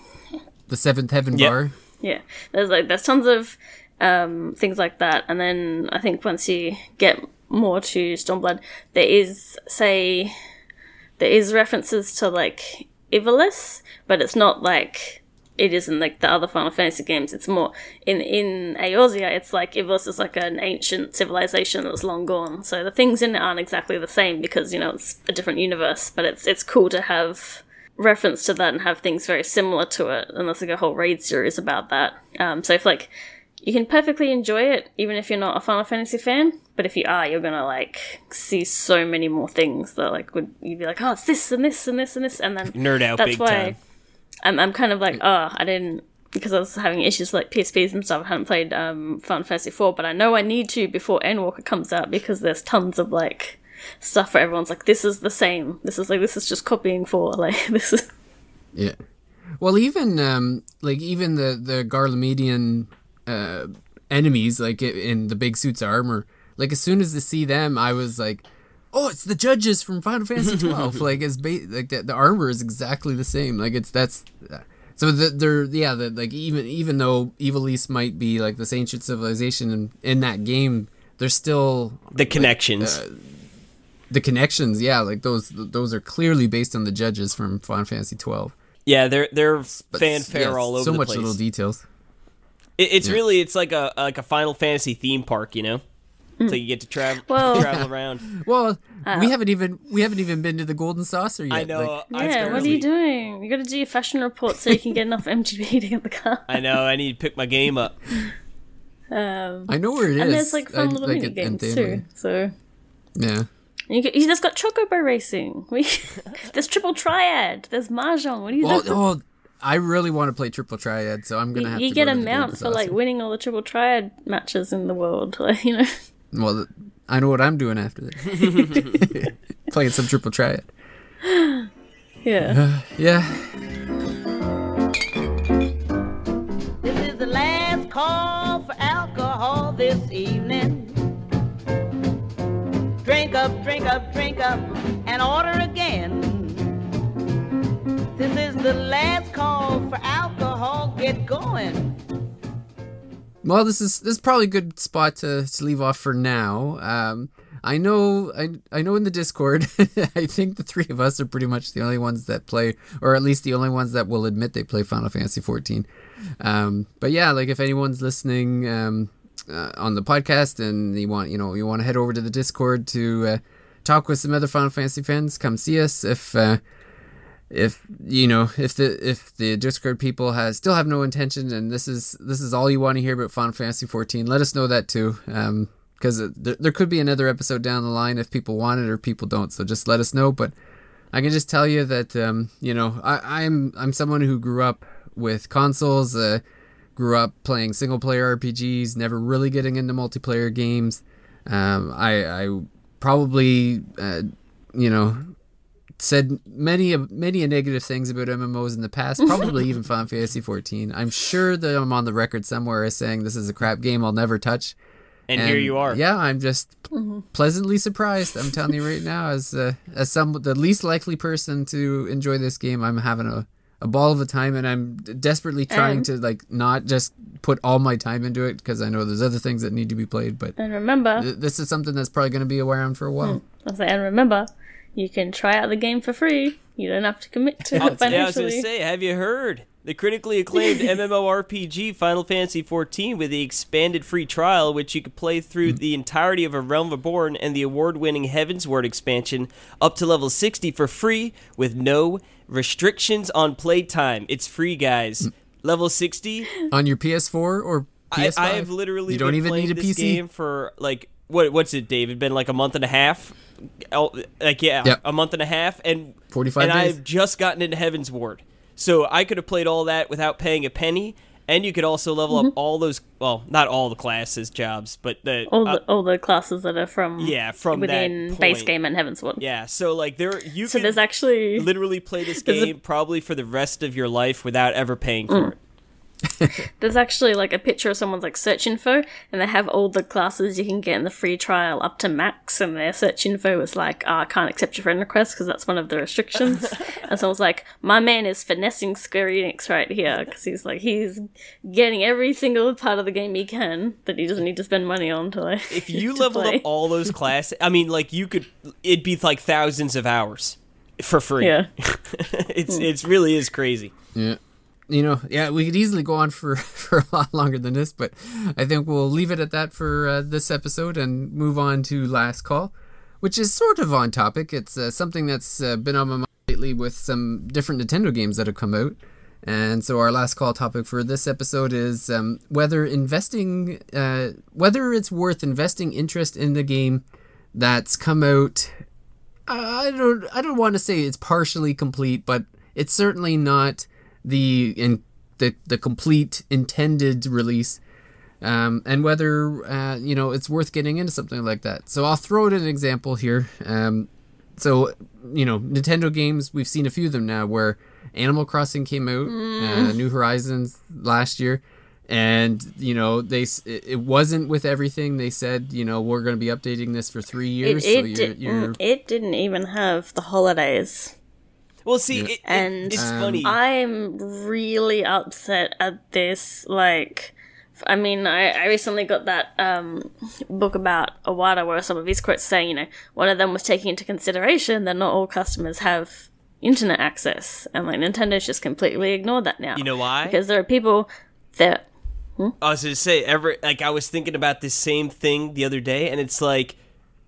The seventh heaven Yep. bar. Yeah, there's like there's tons of um, things like that, and then I think once you get more to Stormblood, there is say there is references to like Ivalice, but it's not like it isn't like the other Final Fantasy games. It's more in in Eorzea. It's like Ivalice is like an ancient civilization that's long gone. So the things in it aren't exactly the same because you know it's a different universe. But it's it's cool to have reference to that and have things very similar to it. And there's like a whole raid series about that. Um, so if like you can perfectly enjoy it even if you're not a Final Fantasy fan. But if you are, you're gonna like see so many more things that like would you'd be like, oh, it's this and this and this and this, and then Nerd out that's big why time. I'm I'm kind of like, oh, I didn't because I was having issues with like PSPs and stuff. I hadn't played um, Final Fantasy IV, but I know I need to before Endwalker comes out because there's tons of like stuff where everyone's like, this is the same. This is like this is just copying for like this is Yeah. Well, even um, like even the the Garlemedian uh, enemies, like in the big suits of armor, like as soon as I see them, I was like, "Oh, it's the judges from Final Fantasy twelve. like it's ba- like the, the armor is exactly the same. Like it's that's so the, they're yeah, the, like even even though Ivalice might be like this ancient civilization in, in that game, there's still The connections. uh, the connections. Yeah, like those those are clearly based on the judges from Final Fantasy twelve. yeah, they're they're But fanfare yeah, all over so the much place. little details. It, it's really it's like a like a Final Fantasy theme park, you know. So you get to travel Well- travel around. Well, we haven't even we haven't even been to the Golden Saucer yet. I know. Like, yeah. What are you doing? You got to do your fashion report so you can get enough MGP to get the car. I know. I need to pick my game up. Um, I know where it is. and there's like fun I- little like mini it- games too. So Yeah. You, get, you just got Chocobo racing. We, there's triple triad. There's mahjong. What do you? Well, think? oh, I really want to play Triple Triad, so I'm gonna have you to. get go a mount Golden for like winning all the triple triad matches in the world. Like, you know. Well, I know what I'm doing after this. Playing some Triple Triad. Yeah. Yeah. This is the last call for alcohol this evening. Drink up, drink up, drink up, and order again. This is the last call for alcohol. Get going. Well, this is this is probably a good spot to, to leave off for now. Um, I know I I know in the Discord, I think the three of us are pretty much the only ones that play, or at least the only ones that will admit they play Final Fantasy 14. Um, but yeah, like if anyone's listening um, uh, on the podcast and you want you know you want to head over to the Discord to uh, talk with some other Final Fantasy fans, come see us. If uh, if you know if the if the discord people has still have no intention and this is this is all you want to hear about final fantasy 14 let us know that too um because there, could be another episode down the line if people want it or people don't so just let us know but i can just tell you that um you know i i'm i'm someone who grew up with consoles uh grew up playing single player rpgs never really getting into multiplayer games um i i probably uh you know said many of many a negative things about MMOs in the past, probably even Final Fantasy 14. I'm sure that I'm on the record somewhere as saying this is a crap game I'll never touch. And, here you are. Yeah, I'm just pleasantly surprised. I'm telling you right now, as uh, as some the least likely person to enjoy this game, I'm having a, a ball of a time, and I'm desperately trying And- to like not just put all my time into it because I know there's other things that need to be played. But And remember, th- this is something that's probably going to be around for a while. Hmm. I say, and remember, you can try out the game for free. You don't have to commit to it Yeah, I was gonna say, have you heard the critically acclaimed MMORPG Final Fantasy XIV with the expanded free trial, which you could play through the entirety of A Realm Reborn and the award-winning Heavensward expansion up to level 60 for free with no restrictions on playtime. It's free, guys. Mm. Level 60. On your PS4 or PS5, I, I have literally you don't been even playing need a this PC. game for like what what's it, David? Been like a month and a half. Oh, like yeah, Yep. a month and a half, and 45 and days. I've just gotten into Heavensward, so I could have played all that without paying a penny. And you could also level Mm-hmm. up all those, well, not all the classes, jobs, but the All uh, the all the classes that are from yeah from that within base game and Heavensward. Yeah, so like there you So could there's actually literally play this There's a- game probably for the rest of your life without ever paying for Mm. it. There's actually like a picture of someone's like search info, and they have all the classes you can get in the free trial up to max, and their search info is like, oh, I can't accept your friend request because that's one of the restrictions. and someone's like, my man is finessing Square Enix right here because he's like, he's getting every single part of the game he can that he doesn't need to spend money on to like. If you leveled play. up all those classes, I mean, like you could, it'd be like thousands of hours for free. yeah, it's hmm. it's really is crazy. Yeah. You know, yeah, we could easily go on for, for a lot longer than this, but I think we'll leave it at that for uh, this episode and move on to Last Call, which is sort of on topic. It's uh, something that's uh, been on my mind lately with some different Nintendo games that have come out. And so our last call topic for this episode is um, whether investing, uh, whether it's worth investing interest in the game that's come out I don't I don't want to say it's partially complete, but it's certainly not the in the the complete intended release. Um, and whether uh, you know it's worth getting into something like that. So I'll throw out an example here. Um, so you know Nintendo games, we've seen a few of them now where Animal Crossing came out, uh, New Horizons last year, and you know they it it wasn't with everything. They said you know we're going to be updating this for three years, it, it, so you're, did, you're it didn't even have the holidays. Well, see, it, it- And it's Um, funny. I'm really upset at this. Like, I mean, I, I recently got that um, book about Iwata where some of his quotes saying, you know, one of them was taking into consideration that not all customers have internet access, and like Nintendo's just completely ignored that now. you know why? Because there are people that I was going to say, ever like I was thinking about this same thing the other day, and it's like,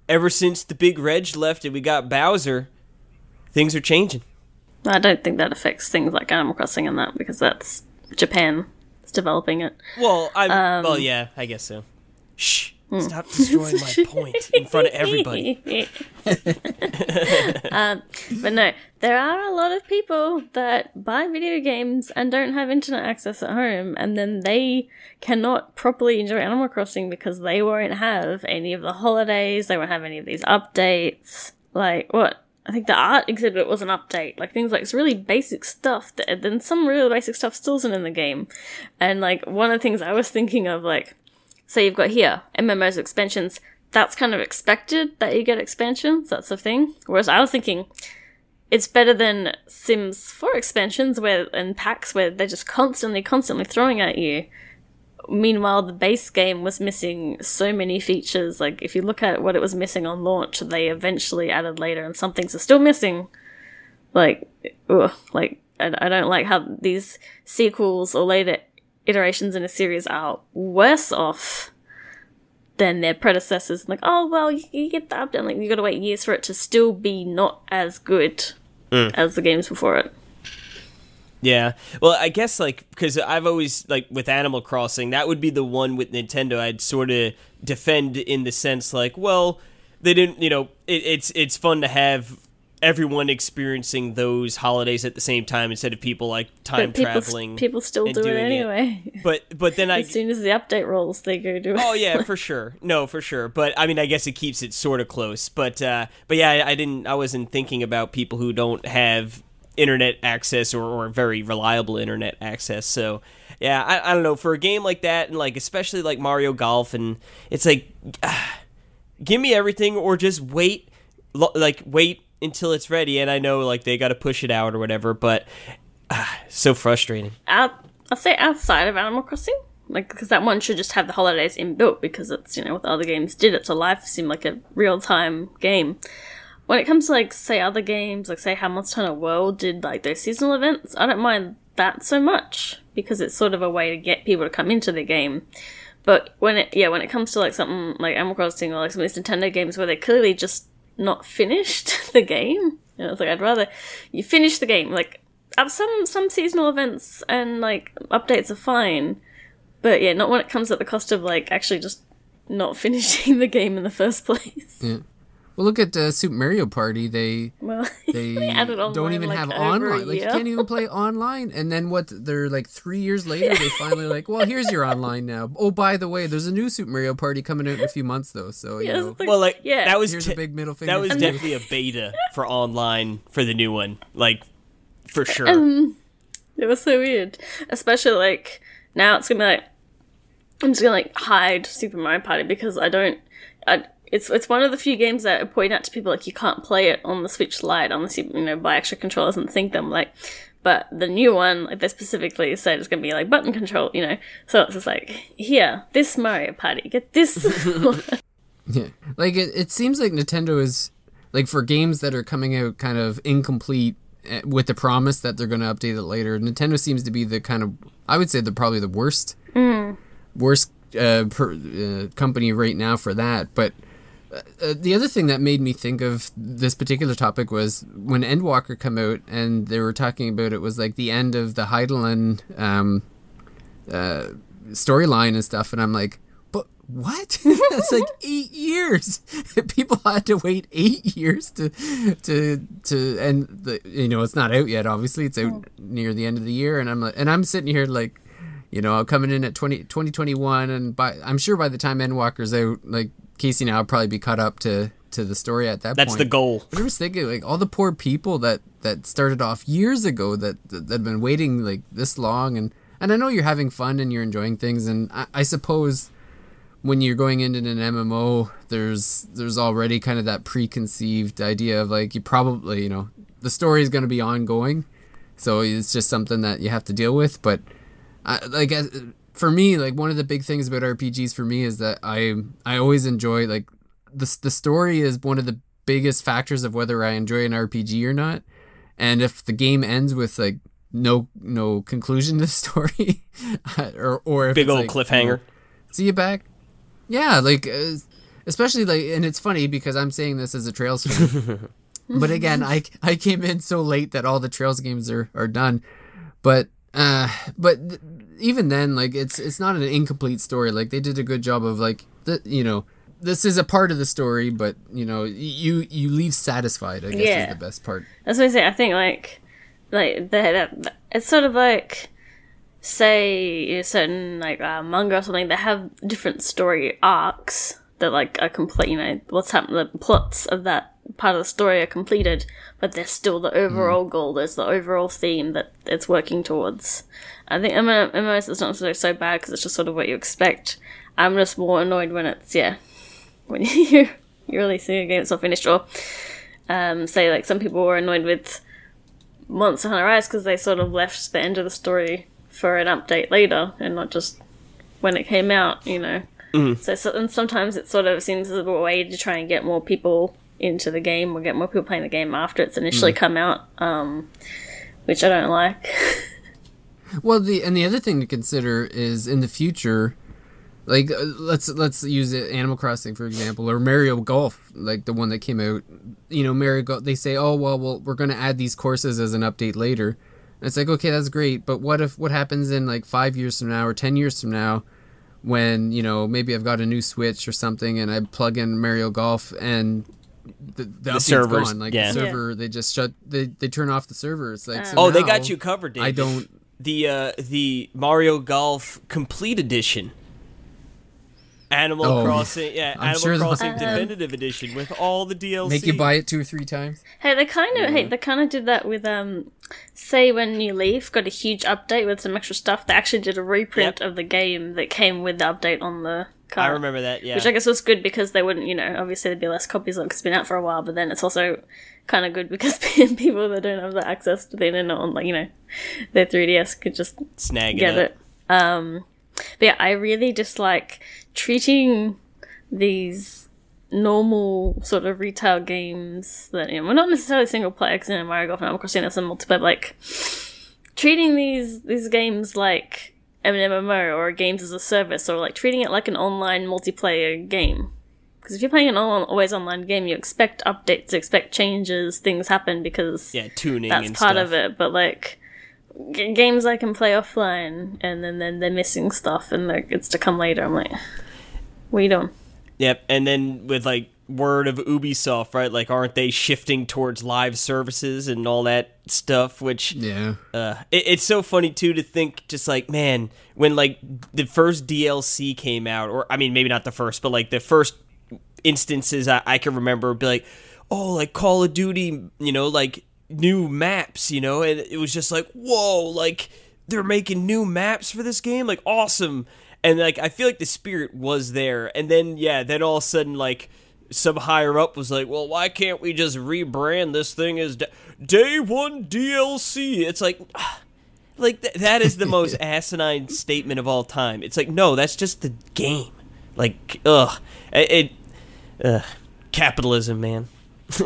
ever since the big Reg left and we got Bowser, things are changing. I don't think that affects things like Animal Crossing and that because that's Japan. It's developing it. Well, I Um, well, yeah, I guess so. Shh! hmm. Stop destroying my point in front of everybody. um, but no, there are a lot of people that buy video games and don't have internet access at home, and then they cannot properly enjoy Animal Crossing because they won't have any of the holidays, they won't have any of these updates. Like, what? I think the art exhibit was an update. Like, things like it's really basic stuff, that, then some really basic stuff still isn't in the game. And, like, one of the things I was thinking of, like, so you've got here MMOs expansions. That's kind of expected that you get expansions. That's the thing. Whereas I was thinking it's better than Sims 4 expansions where and packs where they're just constantly, constantly throwing at you. Meanwhile, the base game was missing so many features. Like if you look at what it was missing on launch, they eventually added later, and some things are still missing. Like, ugh, like I, I don't like how these sequels or later iterations in a series are worse off than their predecessors. Like, oh well, you, you get the update. Like, you got to wait years for it to still be not as good hmm. as the games before it. Yeah. Well, I guess like because I've always like with Animal Crossing, that would be the one with Nintendo I'd sort of defend in the sense like, well, they didn't, you know, it, it's it's fun to have everyone experiencing those holidays at the same time instead of people like time But people, traveling. people still do it doing it. anyway. But but then I as soon as the update rolls, they go do it. Oh yeah, for sure. No, for sure. But I mean, I guess it keeps it sort of close. But uh, but yeah, I, I didn't. I wasn't thinking about people who don't have internet access or, or very reliable internet access. So yeah, I, I don't know. For a game like that, and like especially like Mario Golf, and it's like, give me everything, or just wait, like wait until it's ready. And I know like they got to push it out or whatever, but so frustrating. out I'll say outside of Animal Crossing, like because that one should just have the holidays inbuilt because it's you know what the other games did. It's a life sim, like a real time game. When it comes to like say other games, like say how Monster Hunter World did like those seasonal events, I don't mind that so much because it's sort of a way to get people to come into the game. But when it yeah, when it comes to like something like Animal Crossing or like some of these Nintendo games where they're clearly just not finished the game, you know, it's like I'd rather you finish the game. Like up some some seasonal events and like updates are fine, but yeah, not when it comes at the cost of like actually just not finishing the game in the first place. Well, look at uh, Super Mario Party. They Well, they added don't even like, have online. Like you can't even play online. And then what? They're like three years later. They finally like, well, here's your online now. Oh, by the way, there's a new Super Mario Party coming out in a few months though. So you Yes, know, the- Well, like yeah. that was here's te- a big middle finger. that was definitely a beta for online for the new one, like for sure. Um, It was so weird. Especially like now it's gonna be like I'm just gonna like hide Super Mario Party because I don't. I, it's it's one of the few games that I point out to people like you can't play it on the Switch Lite unless you you know buy extra controllers and sync them. Like, but the new one like they specifically said it's gonna be like button control. You know, so it's just like here this Mario Party get this. Yeah. Like it, it seems like Nintendo is like for games that are coming out kind of incomplete eh, with the promise that they're going to update it later. Nintendo seems to be the kind of I would say the probably the worst worst uh, per, uh, company right now for that. But uh, the other thing that made me think of this particular topic was when Endwalker came out and they were talking about it was like the end of the Hydaelyn um, uh, storyline and stuff, and I'm like, but what? That's like eight years. People had to wait eight years to to to and the you know it's not out yet. Obviously, it's out near the end of the year, and I'm like, and I'm sitting here like. You know, I'm coming in at 20, 2021, and by I'm sure by the time Endwalker's out, like Casey now will probably be caught up to to the story at that point. That's point. the goal. But I was thinking, like, all the poor people that that started off years ago that that had been waiting like this long, and and I know you're having fun and you're enjoying things, and I, I suppose when you're going into an MMO, there's there's already kind of that preconceived idea of like you probably you know the story is going to be ongoing, so it's just something that you have to deal with. But I, like as, for me, like one of the big things about RPGs for me is that I I always enjoy like the the story is one of the biggest factors of whether I enjoy an RPG or not. And if the game ends with like no no conclusion to the story, or or if Big old like, cliffhanger. see you back. Yeah, like uh, especially like, and it's funny because I'm saying this as a Trails fan, but again, I I came in so late that all the Trails games are are done, but uh, but th- even then, like it's it's not an incomplete story. Like they did a good job of like the you know this is a part of the story, but you know you you leave satisfied. I guess Yeah. is the best part. That's what I say. I think like like the it's sort of like say a certain like uh, manga or something that have different story arcs that like are complete. You know what's happened. The plots of that part of the story are completed, but there's still the overall goal. There's the overall theme that it's working towards. I think MMO MMOs is not so bad because it's just sort of what you expect. I'm just more annoyed when it's yeah when you you really see a game that's not finished or um, say like some people were annoyed with Monster Hunter Rise because they sort of left the end of the story for an update later and not just when it came out, you know. So, so and sometimes it sort of seems as a way to try and get more people into the game We'll get more people playing the game after it's initially come out, um, which I don't like. Well, the and the other thing to consider is in the future, like uh, let's let's use it, Animal Crossing for example, or Mario Golf, like the one that came out. You know, Mario Golf. They say, oh well, well we're going to add these courses as an update later. And it's like, okay, that's great, but what if what happens in like five years from now or ten years from now, when you know maybe I've got a new Switch or something and I plug in Mario Golf and the, the, update's servers, gone. Like yeah. the server, they just shut. They they turn off the servers It's like so Oh, they got you covered, David. I don't. the uh, the Mario Golf Complete Edition. Animal Oh, Crossing, yeah, I'm Animal sure they'll- Crossing Definitive Edition with all the DLC. Make you buy it two or three times. Hey, they kind of hey they kind of did that with um, say when New Leaf got a huge update with some extra stuff. They actually did a reprint Yep. of the game that came with the update on the I remember that. Yeah, Which I guess was good because they wouldn't, you know, obviously there'd be less copies of it 'cause it's been out for a while, but then it's also kind of good because people that don't have the access to the internet on, like, you know, their 3DS could just snag get it. It. Um, but yeah, I really dislike treating these normal sort of retail games that, you know, well, not necessarily single player, because, you know, Mario Golf and Animal Crossing, there's some multiplayer, but, like, treating these, these games like an MMO or games as a service or like treating it like an online multiplayer game. Because if you're playing an always online game, you expect updates, you expect changes, things happen because Yeah, tuning. that's part stuff. of it. But like g- games I can play offline, and then then they're missing stuff, and they're, it's to come later. I'm like, What are you doing? Yep, and then with like word of Ubisoft, right? Like, aren't they shifting towards live services and all that stuff? Which Yeah. uh, it, it's so funny too to think, just like man, when like the first DLC came out, or I mean, maybe not the first, but like the first instances I, I can remember, be like, oh, like Call of Duty, you know, like new maps, you know, and it was just like, whoa, like they're making new maps for this game, like awesome. And like I feel like the spirit was there, and then yeah, then all of a sudden like some higher up was like, well, why can't we just rebrand this thing as da- Day One DLC? It's like. Like th- that is the most asinine statement of all time. It's like no, that's just the game. Like ugh, it, it ugh. capitalism, man.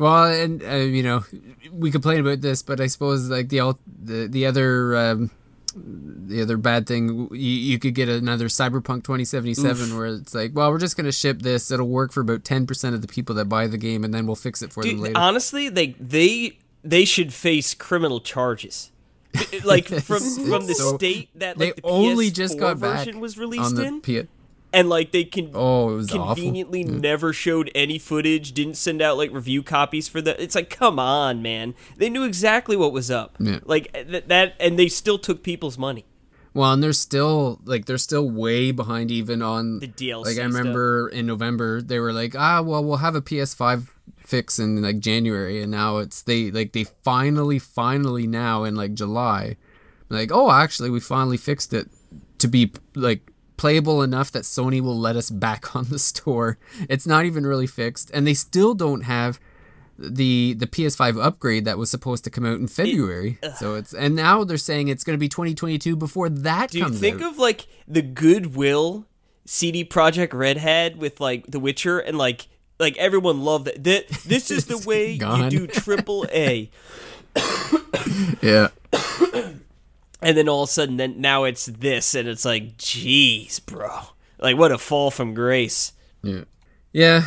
Well, and uh, you know, we complain about this, but I suppose like the the the other um, the other bad thing, you, you could get another Cyberpunk 2077 where it's like, well, we're just gonna ship this. It'll work for about 10 percent of the people that buy the game, and then we'll fix it for them later. honestly, they they they should face criminal charges. like from from the So, state that they like the only PS4 just got back version was on released the in, P- and like they can Oh, was awful. conveniently never showed any footage, didn't send out like review copies for the. It's like, come on, man. They knew exactly what was up. Yeah. Like th- that, and they still took people's money. Well, and they're still like they're still way behind even on The DLC Like I remember in November they were like, ah, well, we'll have a PS5 fix in like January, and now it's they like they finally, finally now in like July, like oh, actually we finally fixed it to be like playable enough that Sony will let us back on the store. It's not even really fixed, and they still don't have the the PS5 upgrade that was supposed to come out in February. so it's and now they're saying it's going to be 2022 before that Dude, comes think out. of like the goodwill CD Projekt Red had with like The Witcher, and like like everyone loved that. Th- This is the way you do triple A. yeah. and then all of a sudden, then now it's this, and it's like, jeez, bro, like what a fall from grace. Yeah. Yeah.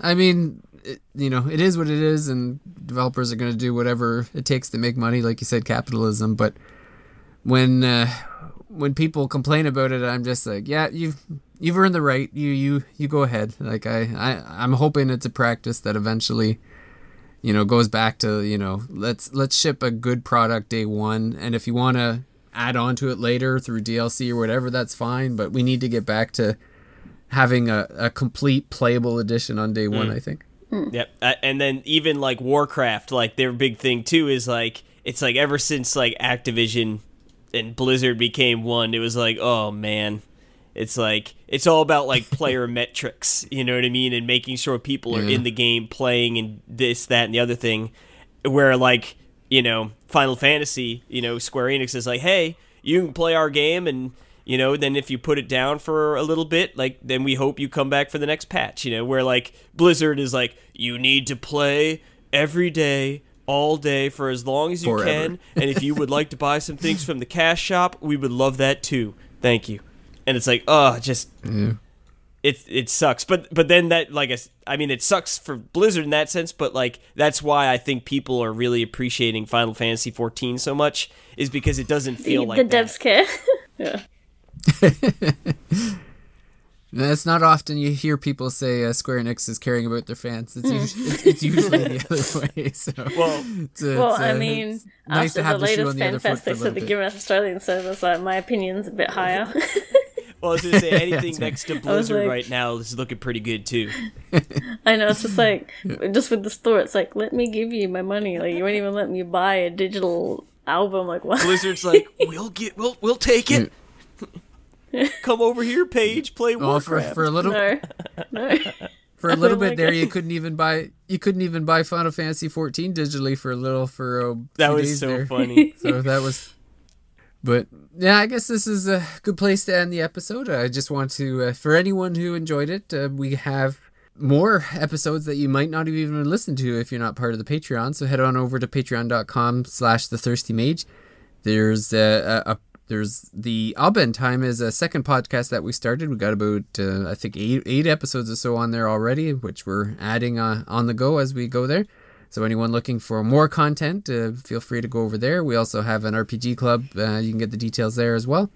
I mean, it, you know, it is what it is, and developers are going to do whatever it takes to make money, like you said, capitalism. But when uh, when people complain about it, I'm just like, yeah, you've you've earned the right. You you you go ahead. Like I I I'm hoping it's a practice that eventually. You know, goes back to you know, let's let's ship a good product day one, and if you want to add on to it later through DLC or whatever, that's fine. But we need to get back to having a, a complete playable edition on day one. I think. Yep. Uh, and then even like Warcraft, like their big thing too is like it's like ever since like Activision and Blizzard became one, it was like, oh man. It's like it's all about like player metrics, you know what I mean, and making sure people are Yeah. in the game playing and this, that, and the other thing. Where like, you know, Final Fantasy, you know, Square Enix is like, hey, you can play our game and you know, then if you put it down for a little bit, like then we hope you come back for the next patch, you know, where like Blizzard is like, you need to play every day, all day for as long as you Forever. can, and if you would like to buy some things from the cash shop, we would love that too. Thank you. And it's like, oh, just it it sucks. But but then that like I mean it sucks for Blizzard in that sense, but like that's why I think people are really appreciating Final Fantasy 14 so much is because it doesn't feel the like that. devs care. yeah. That's not often you hear people say uh, Square Enix is caring about their fans. It's, usually, it's, it's usually the other way. So Well, it's, uh, Well, it's, I mean, it's nice after to have the the shoe on latest the other foot FanFest, they said little they're us Australian servers. Like my opinion's a bit higher. Well, I was gonna say anything next to Blizzard like- right now is looking pretty good too. I know it's just like just with the store, it's like let me give you my money. Like you won't even let me buy a digital album. Like what? Blizzard's like, we'll get, we'll, we'll take it. Come over here, Paige. Play Well, for, Warcraft. for a little no, no. for a little bit like there, it. you couldn't even buy you couldn't even buy Final Fantasy 14 digitally for a little for a that few was days so there. funny. so that was but yeah i guess this is a good place to end the episode i just want to uh, for anyone who enjoyed it uh, we have more episodes that you might not have even listened to if you're not part of the patreon so head on over to patreon.com slash the thirsty mage there's uh, a, a there's the Alben time is a second podcast that we started. We got about uh, I think eight eight episodes or so on there already, which we're adding uh, on the go as we go there. So anyone looking for more content, uh, feel free to go over there. We also have an RPG club. Uh, you can get the details there as well.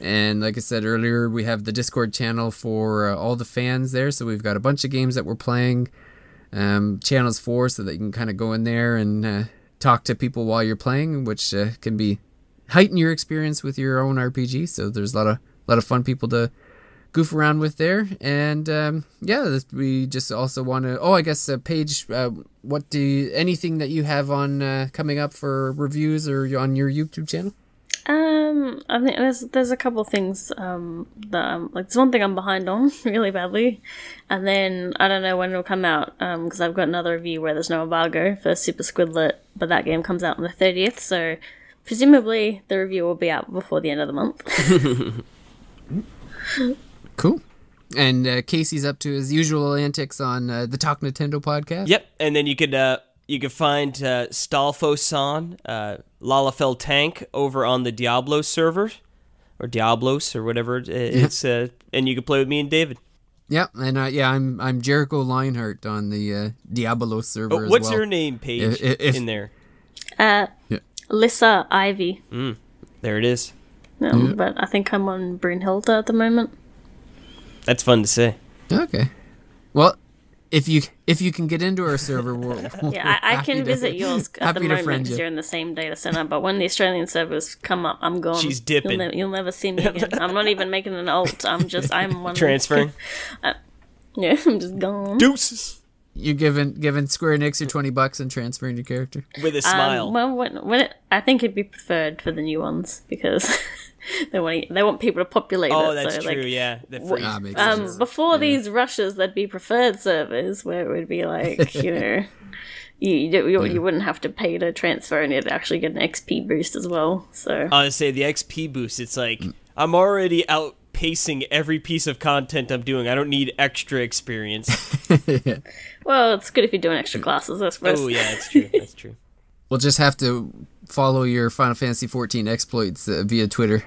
And like I said earlier, we have the Discord channel for uh, all the fans there. So we've got a bunch of games that we're playing, um, channels for, so that you can kind of go in there and uh, talk to people while you're playing, which uh, can be heighten your experience with your own RPG. So there's a lot of lot of fun people to goof around with there. And um, yeah, this, we just also want to. Oh, I guess uh, Paige, uh, what do you, anything that you have on uh, coming up for reviews or on your YouTube channel? Um, I think there's there's a couple things um that I'm like there's one thing I'm behind on really badly, and then I don't know when it'll come out um because I've got another review where there's no embargo for Super Squidlit, but that game comes out on the thirtieth, so presumably the review will be out before the end of the month. Cool. And uh, Casey's up to his usual antics on uh, the Talk Nintendo podcast. Yep, and then you could uh, you could find uh, Stalfo-san, uh, Lalafell Tank over on the Diablo server, or Diablos or whatever it- it's, uh, and you can play with me and David. Yep, and uh, yeah, I'm I'm Jericho Lionheart on the uh, Diablo server. Oh, as what's well. your name, Paige, If- if- in there? uh, Yeah. Lissa Ivy, There it is. um, but I think I'm on Brynhildr at the moment. That's fun to say. Okay. Well, if you if you can get into our server, we'll, Yeah, I, I can visit yours at the happy to moment friend because you. you're in the same data center. But when the Australian servers come up, I'm gone. She's dipping. You'll, ne- you'll never see me again. I'm not even making an alt. I'm just I'm one Transferring. Uh, yeah, I'm just gone. Deuces. You're giving giving Square Enix your twenty bucks and transferring your character. With a smile. Um, well, when, when it, I think it'd be preferred for the new ones because they want they want people to populate oh, it. that's so, true, Like, yeah. The freeze. Ah, makes um, sense. before these rushes, there'd be preferred servers where it would be like you know. You, you, you, you wouldn't have to pay to transfer and you'd actually get an XP boost as well. So I would say the XP boost, it's like, I'm already outpacing every piece of content I'm doing. I don't need extra experience. Well, it's good if you're doing extra classes, I suppose. oh, yeah, that's true. That's true. We'll just have to follow your Final Fantasy XIV exploits uh, via Twitter,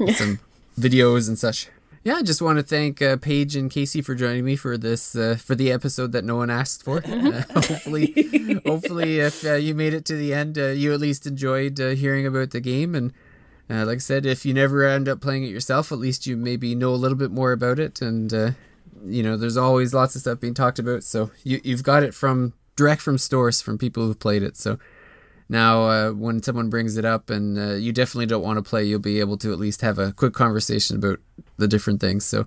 with some videos and such. Yeah, I just want to thank uh, Paige and Casey for joining me for this uh, for the episode that no one asked for. Uh, hopefully, hopefully, if uh, you made it to the end, uh, you at least enjoyed uh, hearing about the game. And uh, like I said, if you never end up playing it yourself, at least you maybe know a little bit more about it. And uh, you know, there's always lots of stuff being talked about, so you you've got it from direct from stores from people who've played it. So now, uh, when someone brings it up and uh, you definitely don't want to play, you'll be able to at least have a quick conversation about the different things. So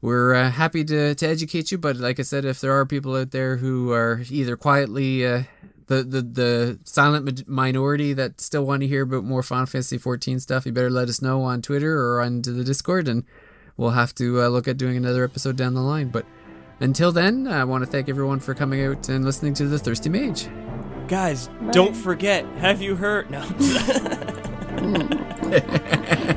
we're uh, happy to, to educate you. But like I said, if there are people out there who are either quietly uh, the, the the silent minority that still want to hear about more Final Fantasy 14 stuff, you better let us know on Twitter or on the Discord, and we'll have to uh, look at doing another episode down the line. But until then, I want to thank everyone for coming out and listening to the Thirsty Mage. Guys, don't forget, have you heard? No.